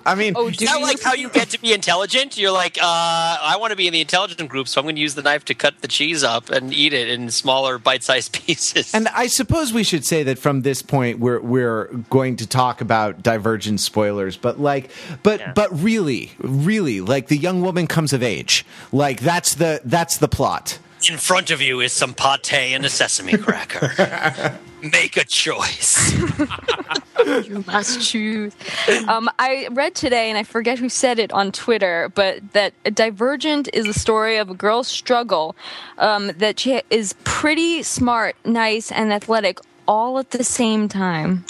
I mean, oh, Is do that you? like how you get to be intelligent? You're like, uh, I want to be in the intelligent group, so I'm going to use the knife to cut the cheese up and eat it in smaller, bite-sized pieces. And I suppose we should say that from this point we're we're going to talk about divergent spoilers, but like but Yeah. but really, really, like the young woman comes of age. Like that's the that's the plot. In front of you is some pate and a sesame cracker. Make a choice. you must choose. Um, I read today, and I forget who said it on Twitter, but that Divergent is a story of a girl's struggle. Um, that she is pretty smart, nice, and athletic all at the same time.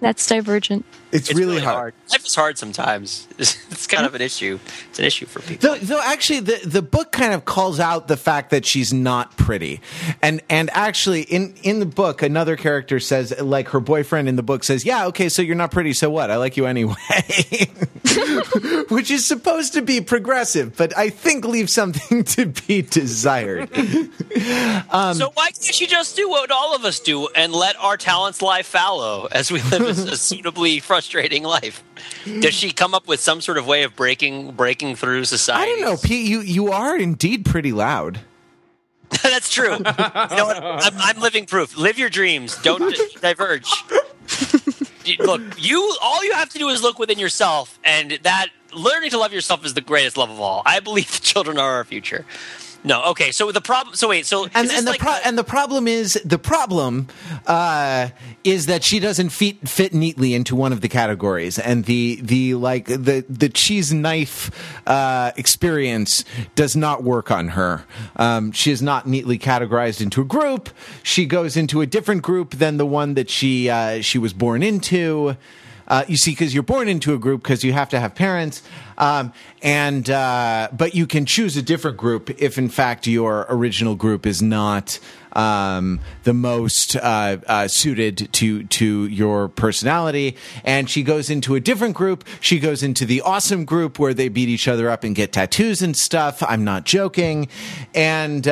That's Divergent. It's, It's really, hard. Life is hard sometimes. It's kind of an issue. It's an issue for people. Though, though actually, the the book kind of calls out the fact that she's not pretty, and and actually in in the book, another character says like her boyfriend in the book says, "Yeah, okay, so you're not pretty, so what? I like you anyway," which is supposed to be progressive, but I think leaves something to be desired. Um, so why can't she just do what all of us do and let our talents lie fallow as we live a, a suitably frustrating life? Does she come up with some sort of way of breaking breaking through society? I don't know, Pete. You you are indeed pretty loud. That's true. You know what? I'm, I'm living proof. Live your dreams. Don't di- diverge. Look, you all you have to do is look within yourself, and that learning to love yourself is the greatest love of all. I believe the children are our future. No, okay. So the problem. So wait. So and and the like pro- a- and the problem is the problem uh, is that she doesn't fit fit neatly into one of the categories, and the the like the the cheese knife uh, experience does not work on her. Um, she is not neatly categorized into a group. She goes into a different group than the one that she uh, she was born into. Uh, you see, because you're born into a group because you have to have parents, um, and uh, but you can choose a different group if, in fact, your original group is not um, the most uh, uh, suited to to your personality. And she goes into a different group. She goes into the awesome group where they beat each other up and get tattoos and stuff. I'm not joking, and.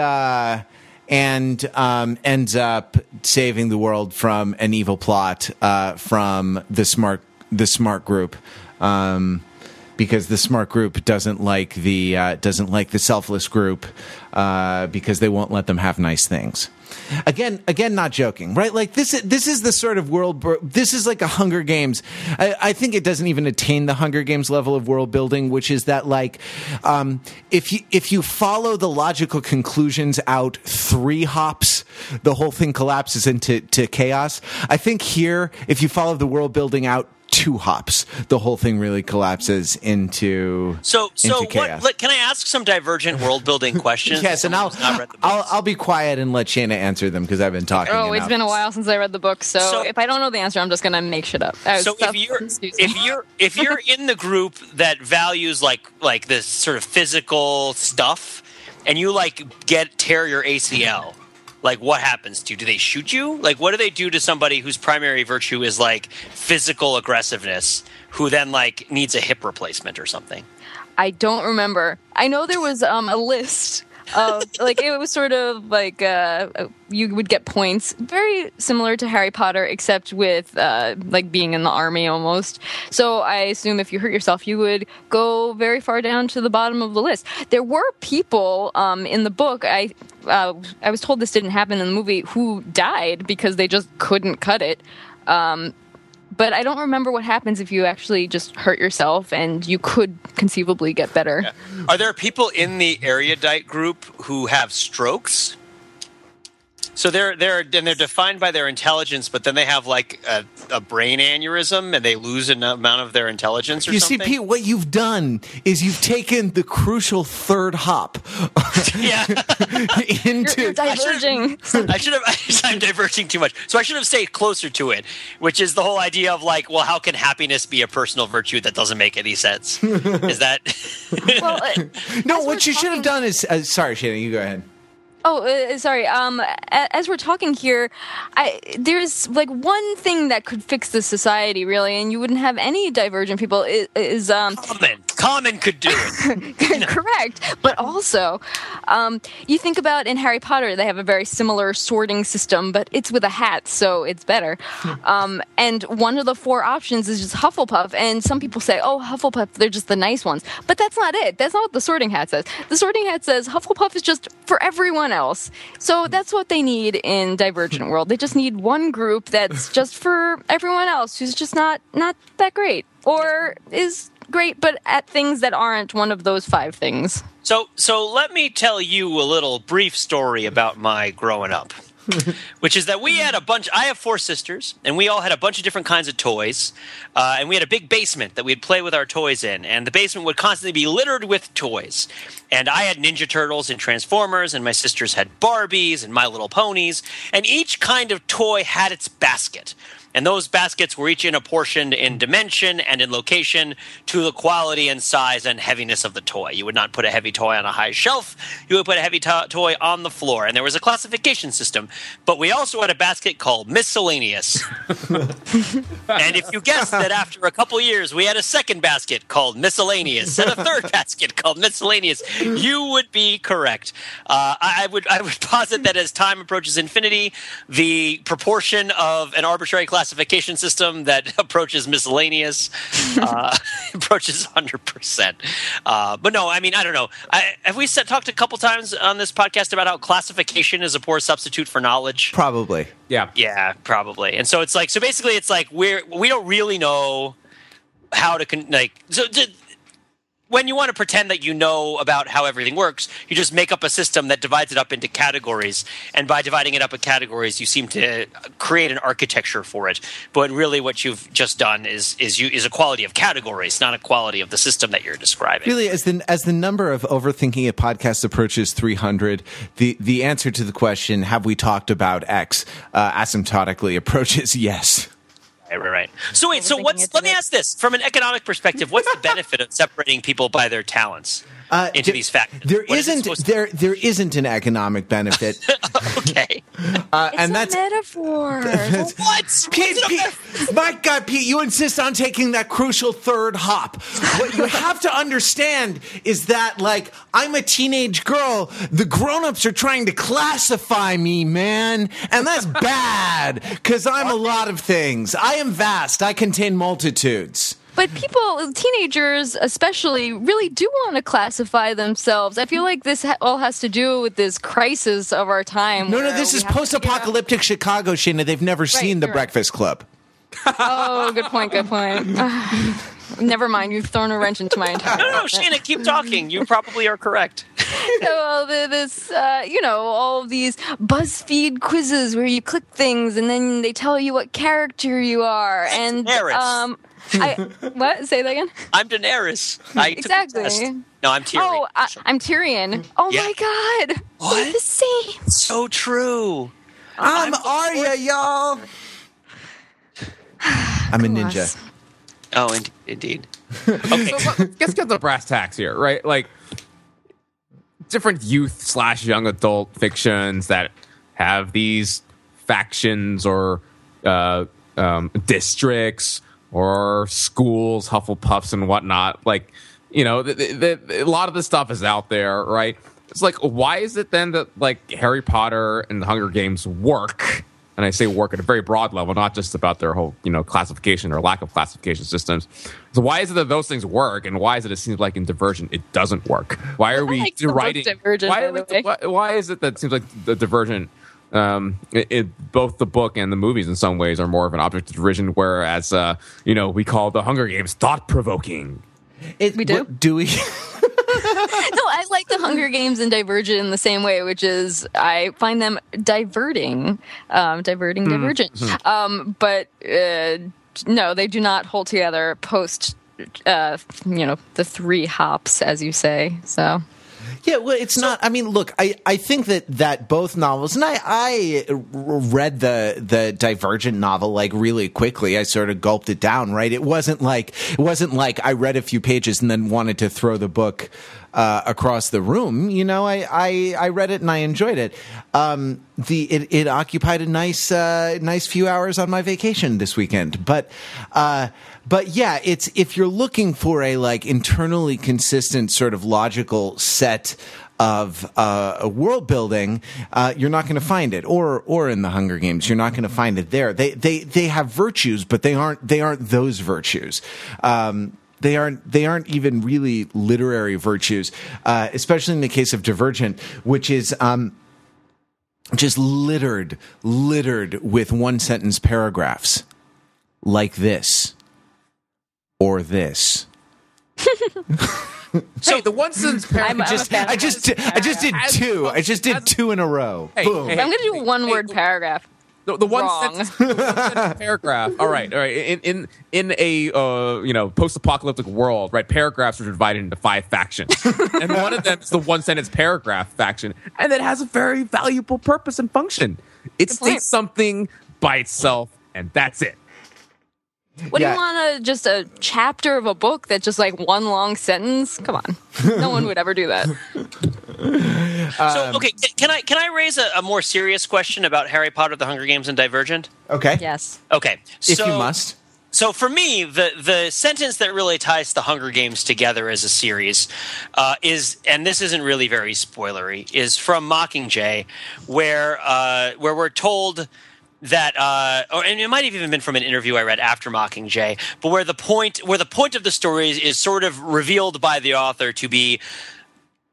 And um, ends up saving the world from an evil plot uh, from the smart the smart group um, because the smart group doesn't like the uh, doesn't like the selfless group uh, because they won't let them have nice things. Again, again, not joking, right? Like this, is, this is the sort of world. This is like a Hunger Games. I, I think it doesn't even attain the Hunger Games level of world building, which is that like, um, if you if you follow the logical conclusions out three hops, the whole thing collapses into to chaos. I think here, if you follow the world building out two hops, the whole thing really collapses into so so into what? chaos. Let, can I ask some divergent world building questions? Yes, and I'll, Someone who's not read the I'll? I'll be quiet and let Shana answer them because I've been talking. Oh, it's been a while since I read the book, so, So- if I don't know the answer, I'm just gonna make shit up. So stuff- if you're if you're if you're in the group that values like like this sort of physical stuff and you like get tear your ACL like what happens to you? Do they shoot you? Like what do they do to somebody whose primary virtue is like physical aggressiveness who then like needs a hip replacement or something? I don't remember. I know there was um, a list of like it was sort of like uh, you would get points, very similar to Harry Potter, except with uh, like being in the army almost. So I assume if you hurt yourself, you would go very far down to the bottom of the list. There were people um, in the book. I uh, I was told this didn't happen in the movie who died because they just couldn't cut it. Um, but I don't remember what happens if you actually just hurt yourself and you could conceivably get better. are there people in the erudite group who have strokes So they're they're and they're defined by their intelligence, but then they have like a, a brain aneurysm and they lose an amount of their intelligence or You something. see, Pete, what you've done is you've taken the crucial third hop yeah, into. You're diverging. I should have. I'm diverging too much. So I should have stayed closer to it, which is the whole idea of like, well, how can happiness be a personal virtue that doesn't make any sense? is that? well, uh, no, what we're you should have done is. Uh, sorry, Shannon, you go ahead. Oh, uh, sorry. Um, as we're talking here, I, there's like one thing that could fix this society, really, and you wouldn't have any divergent people. Is, is um, Common, common could do it. correct, but also, um, you think about in Harry Potter, they have a very similar sorting system, but it's with a hat, so it's better. Um, and one of the four options is just Hufflepuff, and some people say, "Oh, Hufflepuff, they're just the nice ones," but that's not it. That's not what the sorting hat says. The sorting hat says Hufflepuff is just for everyone else. So that's what they need in Divergent World. They just need one group that's just for everyone else who's just not not that great or is great but at things that aren't one of those five things. So, so let me tell you a little brief story about my growing up. Which is that we had a bunch. I have four sisters, and we all had a bunch of different kinds of toys. Uh, and we had a big basement that we'd play with our toys in, and the basement would constantly be littered with toys. And I had Ninja Turtles and Transformers, and my sisters had Barbies and My Little Ponies, and each kind of toy had its basket. And those baskets were each in apportioned in dimension and in location to the quality and size and heaviness of the toy. You would not put a heavy toy on a high shelf. You would put a heavy to- toy on the floor. And there was a classification system. But we also had a basket called miscellaneous. and if you guessed that after a couple years we had a second basket called miscellaneous and a third basket called miscellaneous, you would be correct. Uh, I I would I would posit that as time approaches infinity, the proportion of an arbitrary classification system that approaches miscellaneous uh, approaches hundred percent. Uh, but no, I mean I don't know. I, have we set, talked a couple times on this podcast about how classification is a poor substitute for knowledge? Probably. Yeah. Yeah, probably. And so it's like so basically it's like we're we don't really know how to con- like so d- when you want to pretend that you know about how everything works, you just make up a system that divides it up into categories. And by dividing it up into categories, you seem to create an architecture for it. But really, what you've just done is is you is a quality of categories, not a quality of the system that you're describing. Really, as the as the number of overthinking it podcasts approaches 300, the the answer to the question "Have we talked about X?" Uh, asymptotically approaches yes. Right, right, right. So wait, so what's let me ask this. From an economic perspective: What's the benefit of separating people by their talents Uh, into there- these factors? There What is it isn't supposed to- there there isn't an economic benefit, okay. uh, It's and a that's metaphor. What? Pete, What's Pete, my God, Pete, you insist on taking that crucial third hop. What you have to understand is that, like, I'm a teenage girl. The grown-ups are trying to classify me, man, and that's bad because I'm a lot of things. I am vast. I contain multitudes. But people, teenagers especially, really do want to classify themselves. I feel like this ha- all has to do with this crisis of our time. No, no, this is have to figure out- post-apocalyptic Chicago, Shana. They've never seen The right. Breakfast Club. Oh, good point. Good point. Never mind. You've thrown a wrench into my entire. No, no, Shana, keep talking. You probably are correct. so the, this, uh, you know, all of these BuzzFeed quizzes where you click things and then they tell you what character you are. And Daenerys. um, I what? Say that again. I'm Daenerys. I took the Exactly. test. No, I'm Tyrion. Oh, I, I'm Tyrion. Oh Yeah. my God, What? We're the same. so true. I'm Arya, y'all. I'm a ninja. Oh, in- indeed. Okay. so Let's get the brass tacks here, right? Like different youth slash young adult fictions that have these factions or uh, um, districts or schools, Hufflepuffs and whatnot. Like, you know, th- th- th- a lot of this stuff is out there, right? It's like, why is it then that like Harry Potter and the Hunger Games work? And I say work at a very broad level, not just about their whole, you know, classification or lack of classification systems. So why is it that those things work, and why is it it seems like in Divergent it doesn't work? Why are we like the writing? Divergent, why, we, why, why is it that it seems like the Divergent, um, it, it, both the book and the movies in some ways are more of an object of derision, whereas uh, you know we call the Hunger Games thought provoking. It, We do? what- do we? No, I like the Hunger Games and Divergent in the same way, which is I find them diverting, um, diverting, Hmm. divergent. Um, but uh, no, they do not hold together post. Uh, you know the three hops, as you say. So Yeah, well, it's not. I mean, look, I, I think that, that both novels, and I, I read the the Divergent novel like really quickly. I sort of gulped it down. Right, it wasn't like it wasn't like I read a few pages and then wanted to throw the book uh, across the room. You know, I, I I read it and I enjoyed it. Um, the it, it occupied a nice uh, nice few hours on my vacation this weekend, but. Uh, but yeah, it's if you're looking for a like internally consistent sort of logical set of uh, world building, uh, you're not going to find it, or or in the Hunger Games, you're not going to find it there. They they they have virtues, but they aren't they aren't those virtues. Um, they aren't they aren't even really literary virtues, uh, especially in the case of Divergent, which is. Um, just littered, littered with one sentence paragraphs like this or this. hey, the one sentence I'm, paragraph. I'm just, I just, did, I just did two. I just did two in a row. Hey, Boom. hey, I'm going to do hey, a one word hey, paragraph. The, the one sentence, the one sentence paragraph. All right, all right. In in in a uh, you know post-apocalyptic world, right? Paragraphs are divided into five factions, and one of them is the one sentence paragraph faction, and it has a very valuable purpose and function. It Good point. states something by itself, and that's it. What Yeah. do you want? A just a chapter of a book that's just like one long sentence? Come on, no one would ever do that. so, okay, can I can I raise a, a more serious question about Harry Potter, The Hunger Games, and Divergent? Okay. Yes. Okay, If so, you must. So for me, the the sentence that really ties the Hunger Games together as a series uh, is, and this isn't really very spoilery, is from Mockingjay, where uh, where we're told that, uh, or and it might have even been from an interview I read after Mockingjay, but where the point where the point of the story is, is sort of revealed by the author to be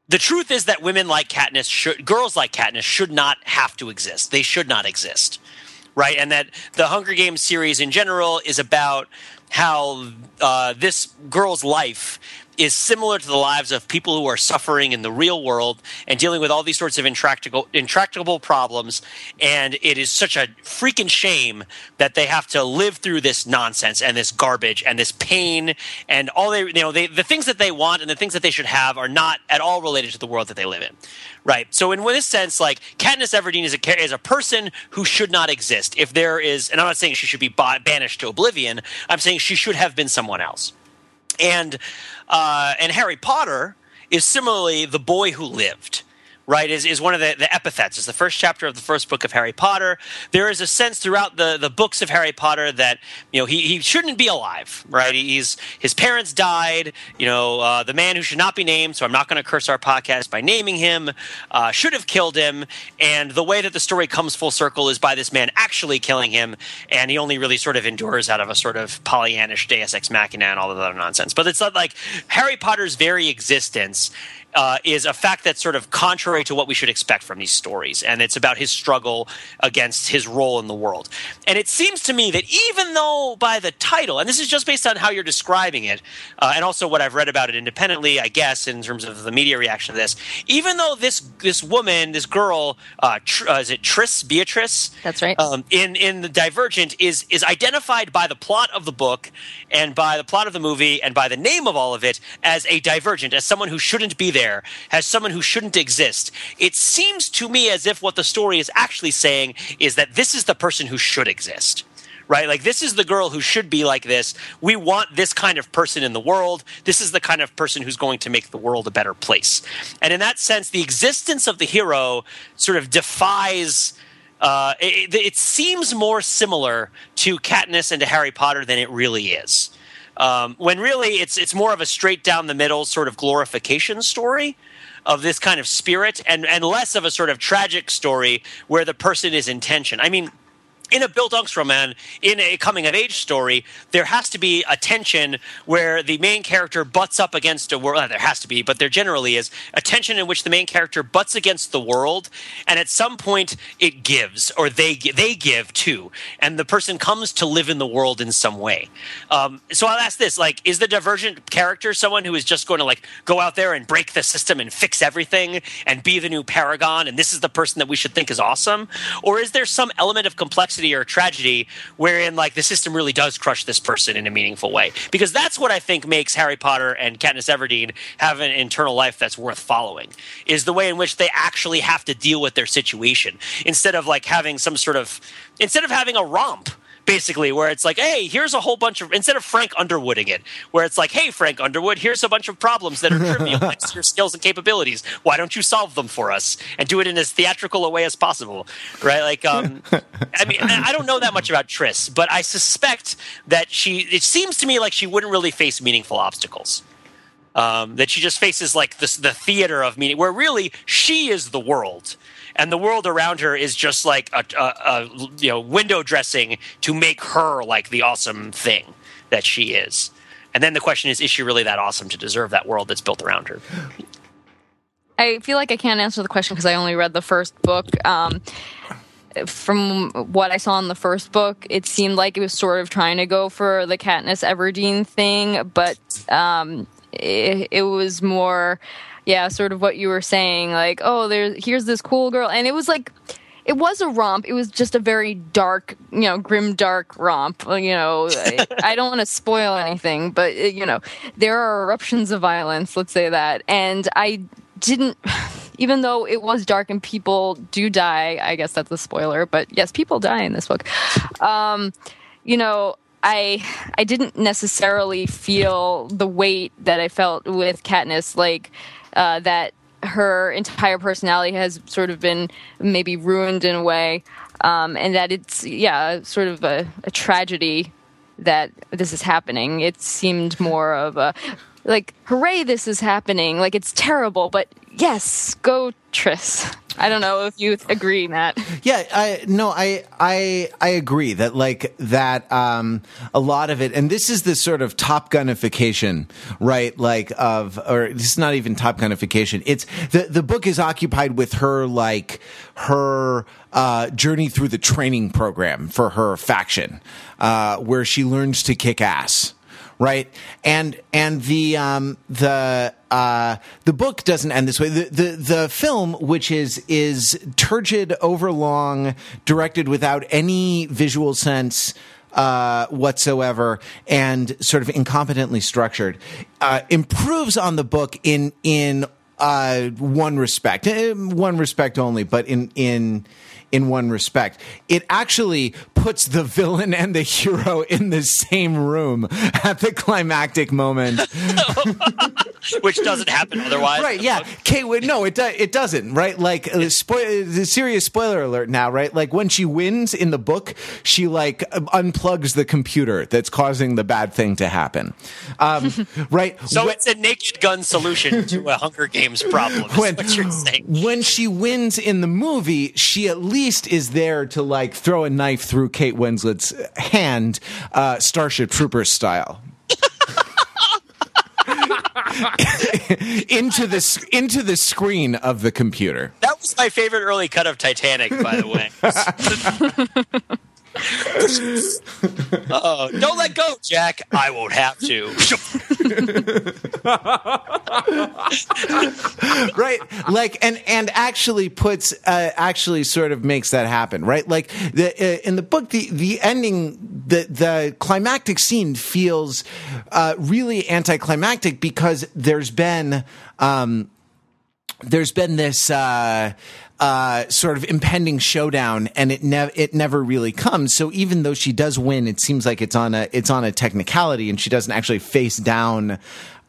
the truth is that women like Katniss should, girls like Katniss should not have to exist. They should not exist, right? And that the Hunger Games series in general is about how uh, this girl's life is similar to the lives of people who are suffering in the real world and dealing with all these sorts of intractable, intractable problems. And it is such a freaking shame that they have to live through this nonsense and this garbage and this pain and all they, you know, they, the things that they want and the things that they should have are not at all related to the world that they live in. Right. So in this sense, like Katniss Everdeen is a is a person who should not exist. If there is, and I'm not saying she should be banished to oblivion. I'm saying she should have been someone else and uh, and Harry Potter is similarly the boy who lived. Right is, is one of the, the epithets. It's the first chapter of the first book of Harry Potter. There is a sense throughout the, the books of Harry Potter that you know he, he shouldn't be alive. Right? He's his parents died. You know uh, the man who should not be named. So I'm not going to curse our podcast by naming him. Uh, should have killed him. And the way that the story comes full circle is by this man actually killing him, and he only really sort of endures out of a sort of Pollyannish Deus Ex Machina and all of that other nonsense. But it's not like Harry Potter's very existence uh, is a fact that's sort of contrary to what we should expect from these stories. And it's about his struggle against his role in the world. And it seems to me that even though by the title, and this is just based on how you're describing it, uh, and also what I've read about it independently, I guess, in terms of the media reaction to this, even though this this woman, this girl, uh, Tr- uh, is it Tris, Beatrice? That's right. Um, in in the Divergent is is identified by the plot of the book and by the plot of the movie and by the name of all of it as a divergent, as someone who shouldn't be there, as someone who shouldn't exist. It seems to me as if what the story is actually saying is that this is the person who should exist. Right? Like, this is the girl who should be like this. We want this kind of person in the world. This is the kind of person who's going to make the world a better place. And in that sense, the existence of the hero sort of defies uh, it, it seems more similar to Katniss and to Harry Potter than it really is. Um, when really it's it's more of a straight down the middle sort of glorification story of this kind of spirit, and and less of a sort of tragic story where the person is intention. I mean, in a Bildungsroman, in a coming of age story, there has to be a tension where the main character butts up against a world. There has to be, but there generally is a tension in which the main character butts against the world, and at some point it gives, or they they give too, and the person comes to live in the world in some way. Um, so I'll ask this: like, is the divergent character someone who is just going to like go out there and break the system and fix everything and be the new paragon, and this is the person that we should think is awesome, or is there some element of complexity or tragedy wherein like the system really does crush this person in a meaningful way? Because that's what I think makes Harry Potter and Katniss Everdeen have an internal life that's worth following. Is the way in which they actually have to deal with their situation instead of like having some sort of instead of having a romp basically where it's like hey here's a whole bunch of instead of frank underwooding it where it's like hey frank underwood here's a bunch of problems that are trivial next to your skills and capabilities. Why don't you solve them for us and do it in as theatrical a way as possible right? Like um i mean i don't know that much about tris but i suspect that she it seems to me like she wouldn't really face meaningful obstacles. Um, that she just faces like this, the theater of meaning, where really she is the world, and the world around her is just like a, a, a you know window dressing to make her like the awesome thing that she is. And then the question is, is she really that awesome to deserve that world that's built around her? I feel like I can't answer the question because I only read the first book. Um, from what I saw in the first book, it seemed like it was sort of trying to go for the Katniss Everdeen thing, but um, it, it was more, yeah, sort of what you were saying, like, oh, there's here's this cool girl, and it was like. It was a romp. It was just a very dark, you know, grim, dark romp. You know, I, I don't want to spoil anything, but you know, there are eruptions of violence. Let's say that, and I didn't even though it was dark and people do die i guess that's a spoiler but yes people die in this book um, you know i i didn't necessarily feel the weight that i felt with katniss like uh, that her entire personality has sort of been maybe ruined in a way um, and that it's yeah sort of a, a tragedy that this is happening. It seemed more of a like hooray this is happening like it's terrible but yes go tris i don't know if you agree matt Yeah, I no, I I I agree that like that um a lot of it and this is the sort of top gunification, right? Like of or this is not even top gunification. It's the the book is occupied with her like her uh journey through the training program for her faction, uh where she learns to kick ass right? And and the um, the uh, the book doesn't end this way. The, the the film, which is is turgid, overlong, directed without any visual sense. Uh, whatsoever and sort of incompetently structured uh, improves on the book in in uh, one respect, Eh, one respect only, but in in in one respect. It actually puts the villain and the hero in the same room at the climactic moment. Which doesn't happen otherwise. right? Yeah. Kate. would- No, it do, it doesn't. Right? Like uh, the serious spoiler alert now. Right? Like when she wins in the book, she like unplugs the computer that's causing the bad thing to happen. Um, right? So When- it's a naked gun solution to a Hunger Games problem. Is when, what you're saying. when she wins in the movie, she at least is there to like throw a knife through Kate Winslet's hand, uh, Starship Troopers style. into the into the screen of the computer. That was my favorite early cut of Titanic, by the way. oh, don't let go, Jack. I won't have to. right like and and actually puts uh, actually sort of makes that happen right like the uh, in the book the the ending the the climactic scene feels uh, really anticlimactic because there's been um there's been this uh, uh, sort of impending showdown, and it never it never really comes. So even though she does win, it seems like it's on a it's on a technicality, and she doesn't actually face down.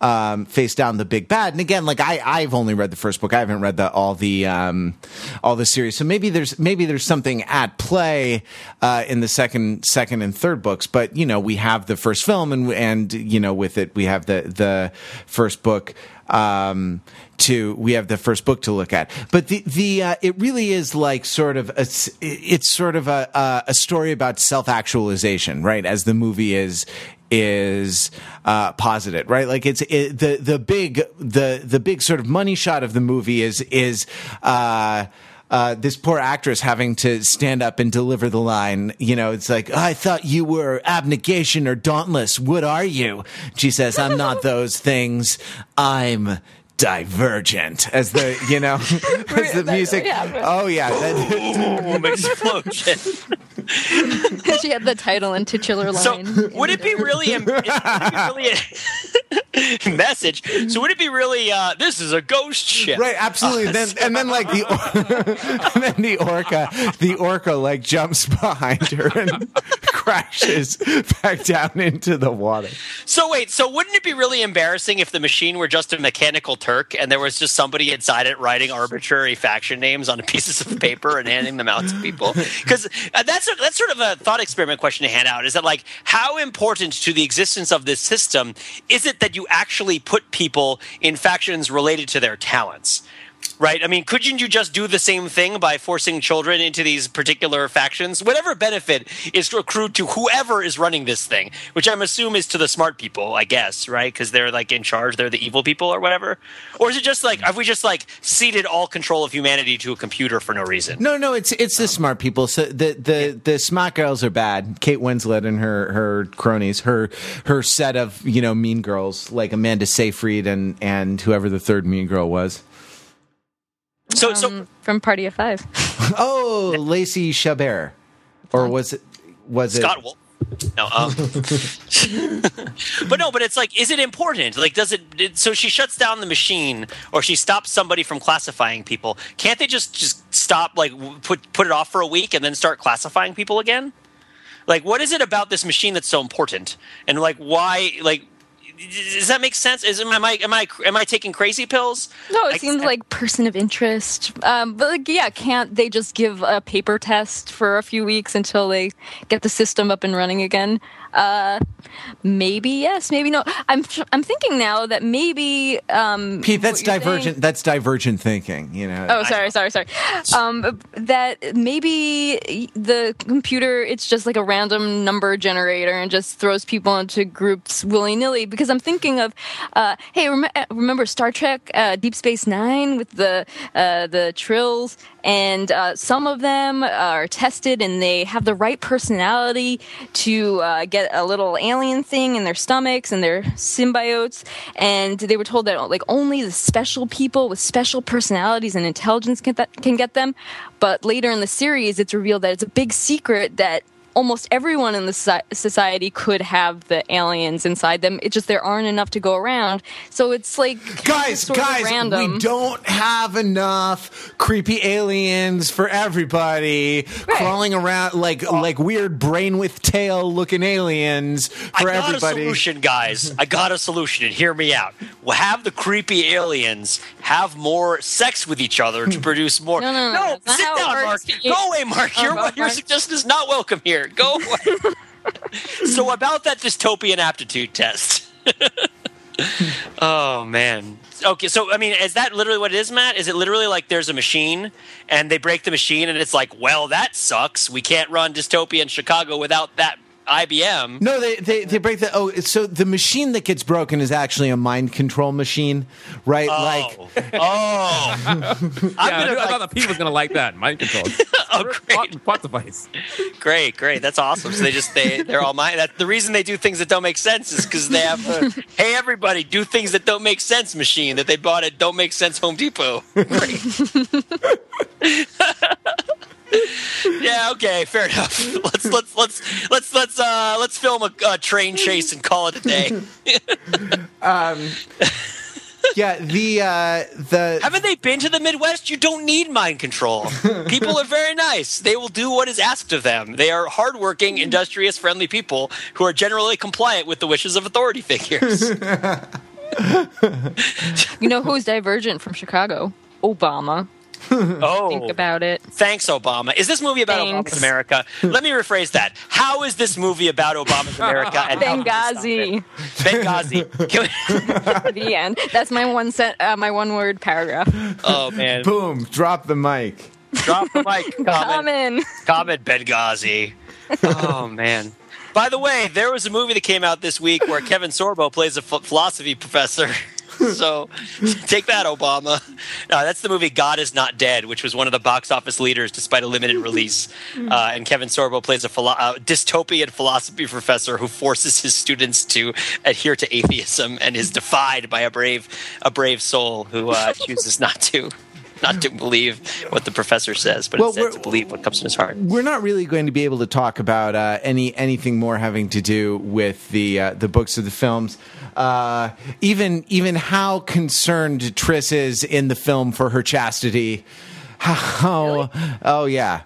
Um, face down the big bad, and again, like I, I've only read the first book. I haven't read the all the um, all the series. So maybe there's maybe there's something at play uh, in the second second and third books. But you know, we have the first film, and and you know, with it, we have the the first book um, to we have the first book to look at. But the the uh, it really is like sort of a, it's sort of a a, a story about self actualization, right? As the movie is is uh, posited, right? Like it's it, the the big the the big sort of money shot of the movie is is. Uh, uh, this poor actress having to stand up and deliver the line. You know, it's like, I thought you were abnegation or dauntless. What are you? She says, I'm not those things. I'm divergent as the you know as the music oh yeah that, Boom, explosion. She had the title and titular line. So would it be really, em- would it be really message? So would it be really? Uh, this is a ghost ship, right absolutely then and then like the and then the orca the orca like jumps behind her and crashes back down into the water So wait, so wouldn't it be really embarrassing if the machine were just a mechanical Turk and there was just somebody inside it writing arbitrary faction names on pieces of paper and handing them out to people? Because uh, that's that's sort of a thought experiment question to hand out. Is that like how important to the existence of this system is it that you actually put people in factions related to their talents? Right. I mean, couldn't you just do the same thing by forcing children into these particular factions? Whatever benefit is accrued to whoever is running this thing, which I'm assuming is to the smart people, I guess, right? Because they're like in charge, they're the evil people or whatever. Or is it just like have we just like ceded all control of humanity to a computer for no reason? no no it's it's the um, smart people so the the the smart girls are bad kate winslet and her her cronies her her set of you know mean girls like amanda seyfried and and whoever the third mean girl was So so um, from Party of Five. oh lacey chabert or was it was it Scott Wolf. No, um, but no, but it's like, is it important? Like, does it, it? So she shuts down the machine, or she stops somebody from classifying people. Can't they just just stop, like, put put it off for a week and then start classifying people again? Like, what is it about this machine that's so important? And like, why? Like, does that make sense? Is am I am I am I taking crazy pills? No, it I- seems like person of interest. Um, but like, yeah, can't they just give a paper test for a few weeks until they get the system up and running again? Uh, maybe yes, maybe no. I'm I'm thinking now that maybe um, Pete, that's you're saying- divergent. That's divergent thinking. You know. Oh, sorry, sorry, sorry. Um, that maybe the computer it's just like a random number generator and just throws people into groups willy nilly. Because I'm thinking of, uh, hey, rem- remember Star Trek uh, Deep Space Nine with the uh, the trills, and uh, some of them are tested and they have the right personality to uh, get a little alien thing in their stomachs and their symbiotes. And they were told that like only the special people with special personalities and intelligence can, that, can get them. But later in the series, it's revealed that it's a big secret that almost everyone in the soci- society could have the aliens inside them. It's just there aren't enough to go around. So it's like guys, sort of guys, random. we don't have enough creepy aliens for everybody crawling around like like weird brain with tail looking aliens for I for got everybody. a solution, guys. I got a solution, and hear me out. We'll have the creepy aliens have more sex with each other to produce more. No, no, no, that's not sit down, Mark. Go away, Mark. Oh, Your, oh, your suggestion is not welcome here. Go away. so, about that dystopian aptitude test. oh man. Okay, so I mean, is that literally what it is, Matt? Is it literally like there's a machine and they break the machine and it's like, well, that sucks. We can't run dystopia in Chicago without that IBM. No, they, they they break the oh so the machine that gets broken is actually a mind control machine, right? Oh. Like oh, oh. I'm Yeah, gonna I like, thought the Pete was going to like that. Mind control. oh, great, plot device. great, great. That's awesome. So they just they they're all my. That the reason they do things that don't make sense is because they have a, hey everybody do things that don't make sense machine that they bought at Don't Make Sense Home Depot. Great. yeah. Okay. Fair enough. Let's let's let's let's let's uh let's film a, a train chase and call it a day. um, yeah, the uh the Haven't they been to the Midwest? You don't need mind control. People are very nice. They will do what is asked of them. They are hardworking, industrious, friendly people who are generally compliant with the wishes of authority figures. You know who's divergent from Chicago? Obama. Oh, Think about it. thanks, Obama. Is this movie about Thanks. Obama's America? Let me rephrase that. How is this movie about Obama's America? And how can we stop Benghazi. Benghazi. Can we- the end. That's my one set. Uh, my one word paragraph. oh man, Boom! Drop the mic. drop the mic. Comment. Common. Comment Benghazi. Oh man. By the way, there was a movie that came out this week where Kevin Sorbo plays a ph- philosophy professor. So take that, Obama. No, that's the movie God is Not Dead, which was one of the box office leaders despite a limited release. Uh, and Kevin Sorbo plays a philo- uh, dystopian philosophy professor who forces his students to adhere to atheism and is defied by a brave, a brave soul who uh, chooses not to. Not to believe what the professor says, but Well, instead to believe what comes in his heart. We're not really going to be able to talk about uh, any anything more having to do with the uh, the books or the films. Uh, even even how concerned Tris is in the film for her chastity. How? Oh yeah.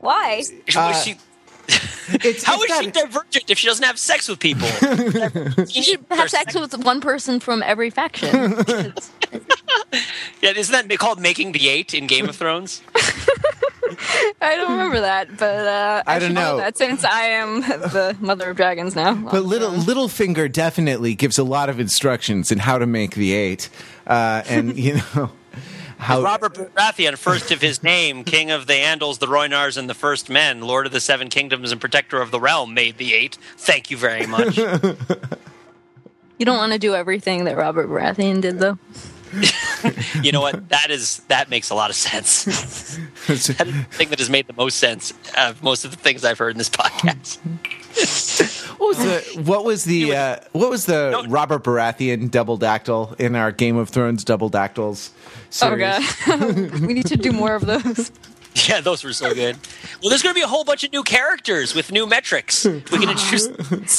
Why? Was she, It's, how it's is she divergent if she doesn't have sex with people? she should have sex with one person from every faction. Yeah, isn't that called making the eight in Game of Thrones? I don't remember that, but uh, I don't should know. that since I am the mother of dragons now. But little Littlefinger definitely gives a lot of instructions in how to make the eight, uh, and you know how Robert Baratheon, first of his name, King of the Andals, the Rhoynars, and the First Men, Lord of the Seven Kingdoms, and Protector of the Realm, made the eight. Thank you very much. you don't want to do everything that Robert Baratheon did, though. you know what? That is that makes a lot of sense. that is the thing that has made the most sense of most of the things I've heard in this podcast. What was the what was the uh, what was the No. Robert Baratheon double dactyl in our Game of Thrones double dactyls series? Oh god, we need to do more of those. Yeah, those were so good. Well, there's going to be a whole bunch of new characters with new metrics. We can introduce.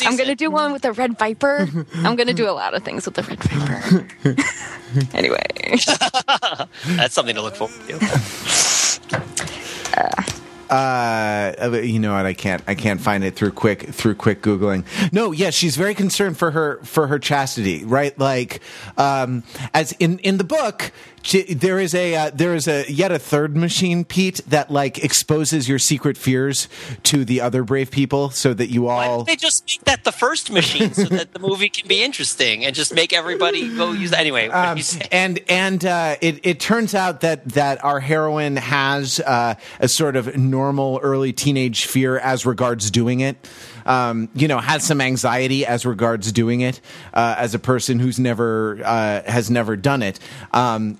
I'm gonna do one with the red viper. I'm gonna do a lot of things with the red viper. anyway, That's something to look forward to. Uh, you know what? I can't. I can't find it through quick through quick googling. No, yeah, she's very concerned for her for her chastity, right? Like, um, as in in the book, she, there is a uh, there is a yet a third machine, Pete, that like exposes your secret fears to the other brave people, so that you all. they just make that the first machine so that the movie can be interesting and just make everybody go use that? Anyway, what Um, you and and uh, it it turns out that that our heroine has uh, a sort of normal early teenage fear as regards doing it. Um, you know, has some anxiety as regards doing it uh, as a person who's never uh, has never done it. Um,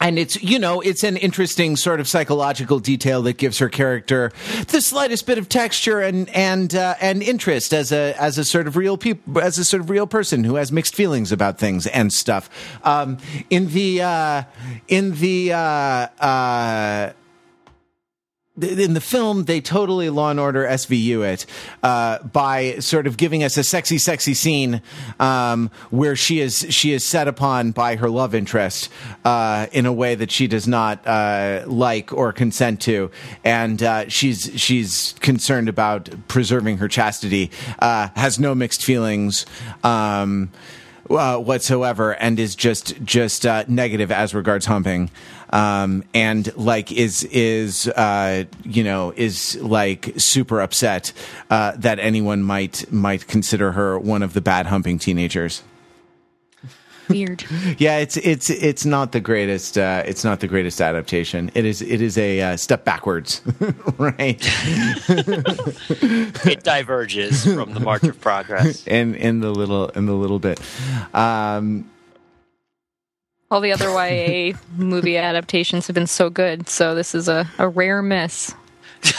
and it's you know it's an interesting sort of psychological detail that gives her character the slightest bit of texture and and uh, and interest as a as a sort of real as a sort of real person who has mixed feelings about things and stuff. Um, in the uh, in the uh, uh, in the film, they totally Law and Order SVU it uh, by sort of giving us a sexy, sexy scene um, where she is she is set upon by her love interest uh, in a way that she does not uh, like or consent to, and uh, she's she's concerned about preserving her chastity, uh, has no mixed feelings. Um, uh, whatsoever and is just just negative as regards humping um, and like is is uh, you know is like super upset uh, that anyone might might consider her one of the bad humping teenagers. Weird. yeah it's it's it's not the greatest uh, it's not the greatest adaptation. It is it is a uh, step backwards. Right. It diverges from the March of Progress. in in the little in the little bit. Um All the other YA movie adaptations have been so good, so this is a, a rare miss.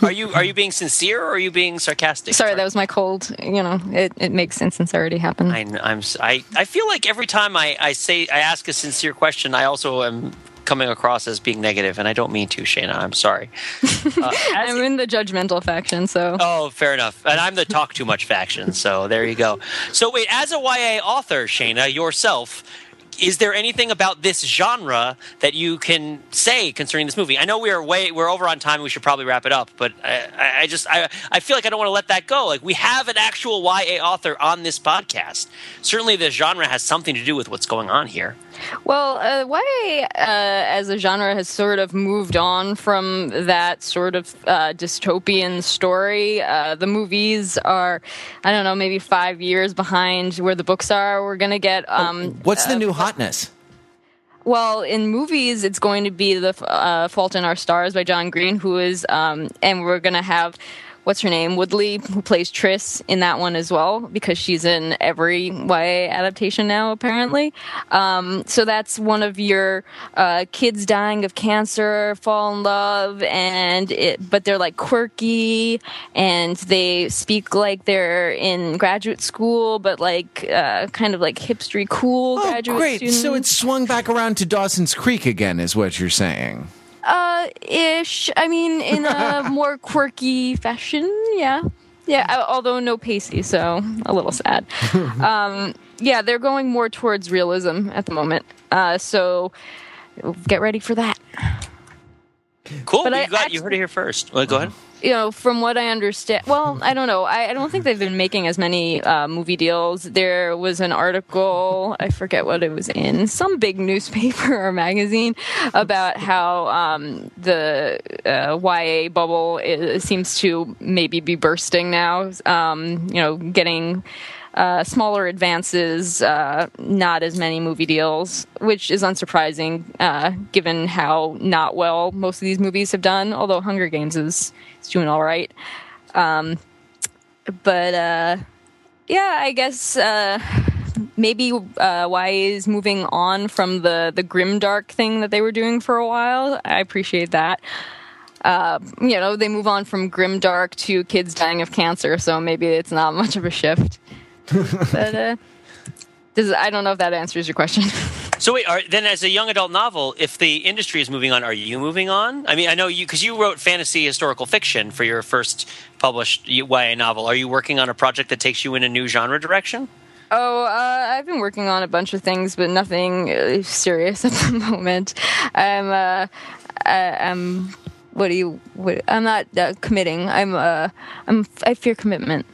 Are you are you being sincere or are you being sarcastic? Sorry, that was my cold. You know, it, it makes sense sincerity happen. I, I'm s- I, I feel like every time I, I say I ask a sincere question, I also am coming across as being negative, and I don't mean to, Shana. I'm sorry. Uh, I'm in the judgmental faction, so Oh, fair enough. And I'm the talk too much faction, so there you go. So wait, as a YA author, Shana, yourself, is there anything about this genre that you can say concerning this movie? I know we are way we're over on time. We should probably wrap it up, but I, I- just I, I feel like I don't want to let that go. Like we have an actual YA author on this podcast. Certainly, the genre has something to do with what's going on here. Well, uh, YA uh, as a genre has sort of moved on from that sort of uh, dystopian story. Uh, the movies are, I don't know, maybe five years behind where the books are. We're going to get. Um, What's the uh, new hotness? Well, in movies, it's going to be the uh, Fault in Our Stars by John Green, who is, um, and we're going to have what's her name, Woodley, who plays Tris in that one as well, because she's in every YA adaptation now, apparently. Um, so that's one of your uh, kids dying of cancer, fall in love, and it, but they're like quirky, and they speak like they're in graduate school, but like uh, kind of like hipstery cool Oh, graduate great. students. So it's swung back around to Dawson's Creek again, is what you're saying. Uh, ish. I mean, in a more quirky fashion. Yeah, yeah. Although no Pacey, so a little sad. um, yeah, they're going more towards realism at the moment. Uh, so get ready for that. Cool. But you I got actually- you heard it here first. Well, go ahead. You know, from what I understand, well, I don't know. I, I don't think they've been making as many uh, movie deals. There was an article, I forget what it was in, some big newspaper or magazine about how um, the uh, YA bubble i seems to maybe be bursting now. Um, you know, getting uh, smaller advances, uh, not as many movie deals, which is unsurprising uh, given how not well most of these movies have done. Although Hunger Games is, is doing all right, um, but uh, yeah, I guess uh, maybe uh, YA is moving on from the the grimdark thing that they were doing for a while. I appreciate that. Uh, you know, they move on from grimdark to kids dying of cancer, so maybe it's not much of a shift. but uh, does, I don't know if that answers your question. So wait, are, then as a young adult novel, if the industry is moving on, are you moving on? I mean, I know you because you wrote fantasy historical fiction for your first published YA novel. Are you working on a project that takes you in a new genre direction? Oh, uh, I've been working on a bunch of things, but nothing uh, serious at the moment. I'm, uh, I, I'm. What do you? What, I'm not uh, committing. I'm. Uh, I'm. I fear commitment.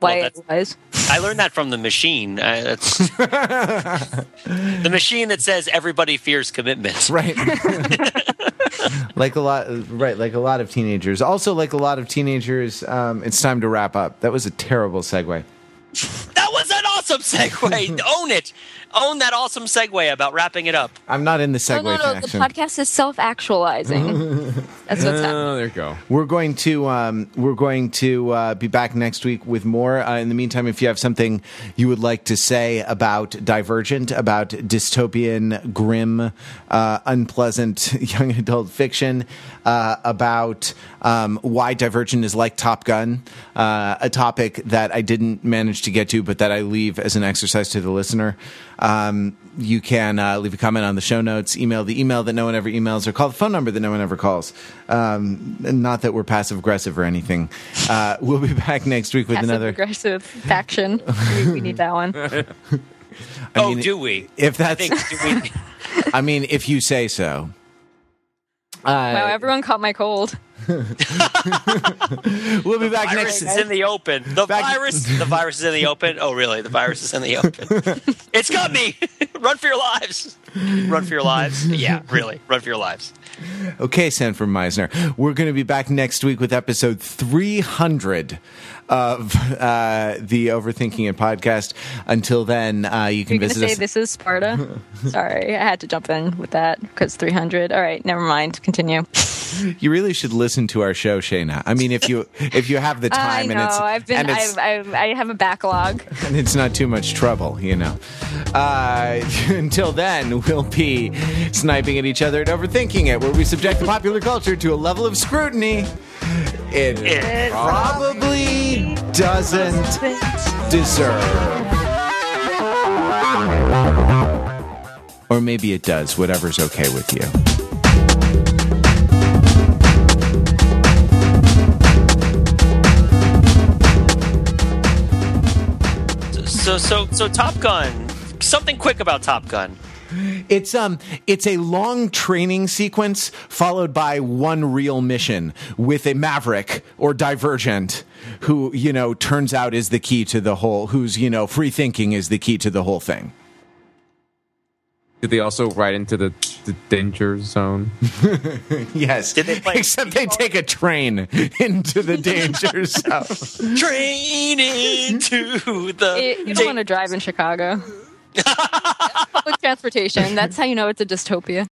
Well, Why? that's- Otherwise? I learned that from the machine. Uh, that's the machine that says everybody fears commitment. Right. like a lot, right? Like a lot of teenagers. Also, like a lot of teenagers, um, it's time to wrap up. That was a terrible segue. That was an awesome segue. Own it. Own that awesome segue about wrapping it up. I'm not in the No, segue no, no. The podcast is self-actualizing. That's what's happening. Oh, there you go. We're going to um, we're going to uh, be back next week with more. Uh, in the meantime, if you have something you would like to say about Divergent, about dystopian, grim, uh, unpleasant young adult fiction, uh, about um, why Divergent is like Top Gun, uh, a topic that I didn't manage to get to, but that I leave as an exercise to the listener. Um, you can uh, leave a comment on the show notes, email the email that no one ever emails, or call the phone number that no one ever calls. Um, not that we're passive aggressive or anything. Uh, we'll be back next week with Passive another. aggressive faction. we, we need that one. I oh, mean, do we? If I that's, think do we? I mean, if you say so. Uh, Wow, everyone caught my cold. we'll be back next. is in the open. The Back- virus. The virus is in the open. Oh, really? The virus is in the open. it's got me. Run for your lives. Run for your lives. Yeah, really. Run for your lives. Okay, Sanford Meisner. We're going to be back next week with episode 300 of uh, the Overthinking It podcast. Until then, uh, you can You're visit say us. this is Sparta? Sorry, I had to jump in with that because 300. All right, never mind. Continue. You really should listen to our show, Shana. I mean, if you if you have the I time know. and it's I've been. and I've, I've, I have a backlog. and it's not too much trouble, you know. Uh, until then, we'll be sniping at each other and overthinking it, where we subject the popular culture to a level of scrutiny it It probably doesn't deserve. Or maybe it does, whatever's okay with you. So, so, so, Top Gun. Something quick about Top Gun. It's um it's a long training sequence followed by one real mission with a maverick or divergent who, you know, turns out is the key to the whole who's, you know, free thinking is the key to the whole thing. Did they also ride into the, the danger zone? Yes. Did they play- Except they take a train into the danger zone. Train into the. You, you don't want to drive in Chicago. Public transportation. That's how you know it's a dystopia.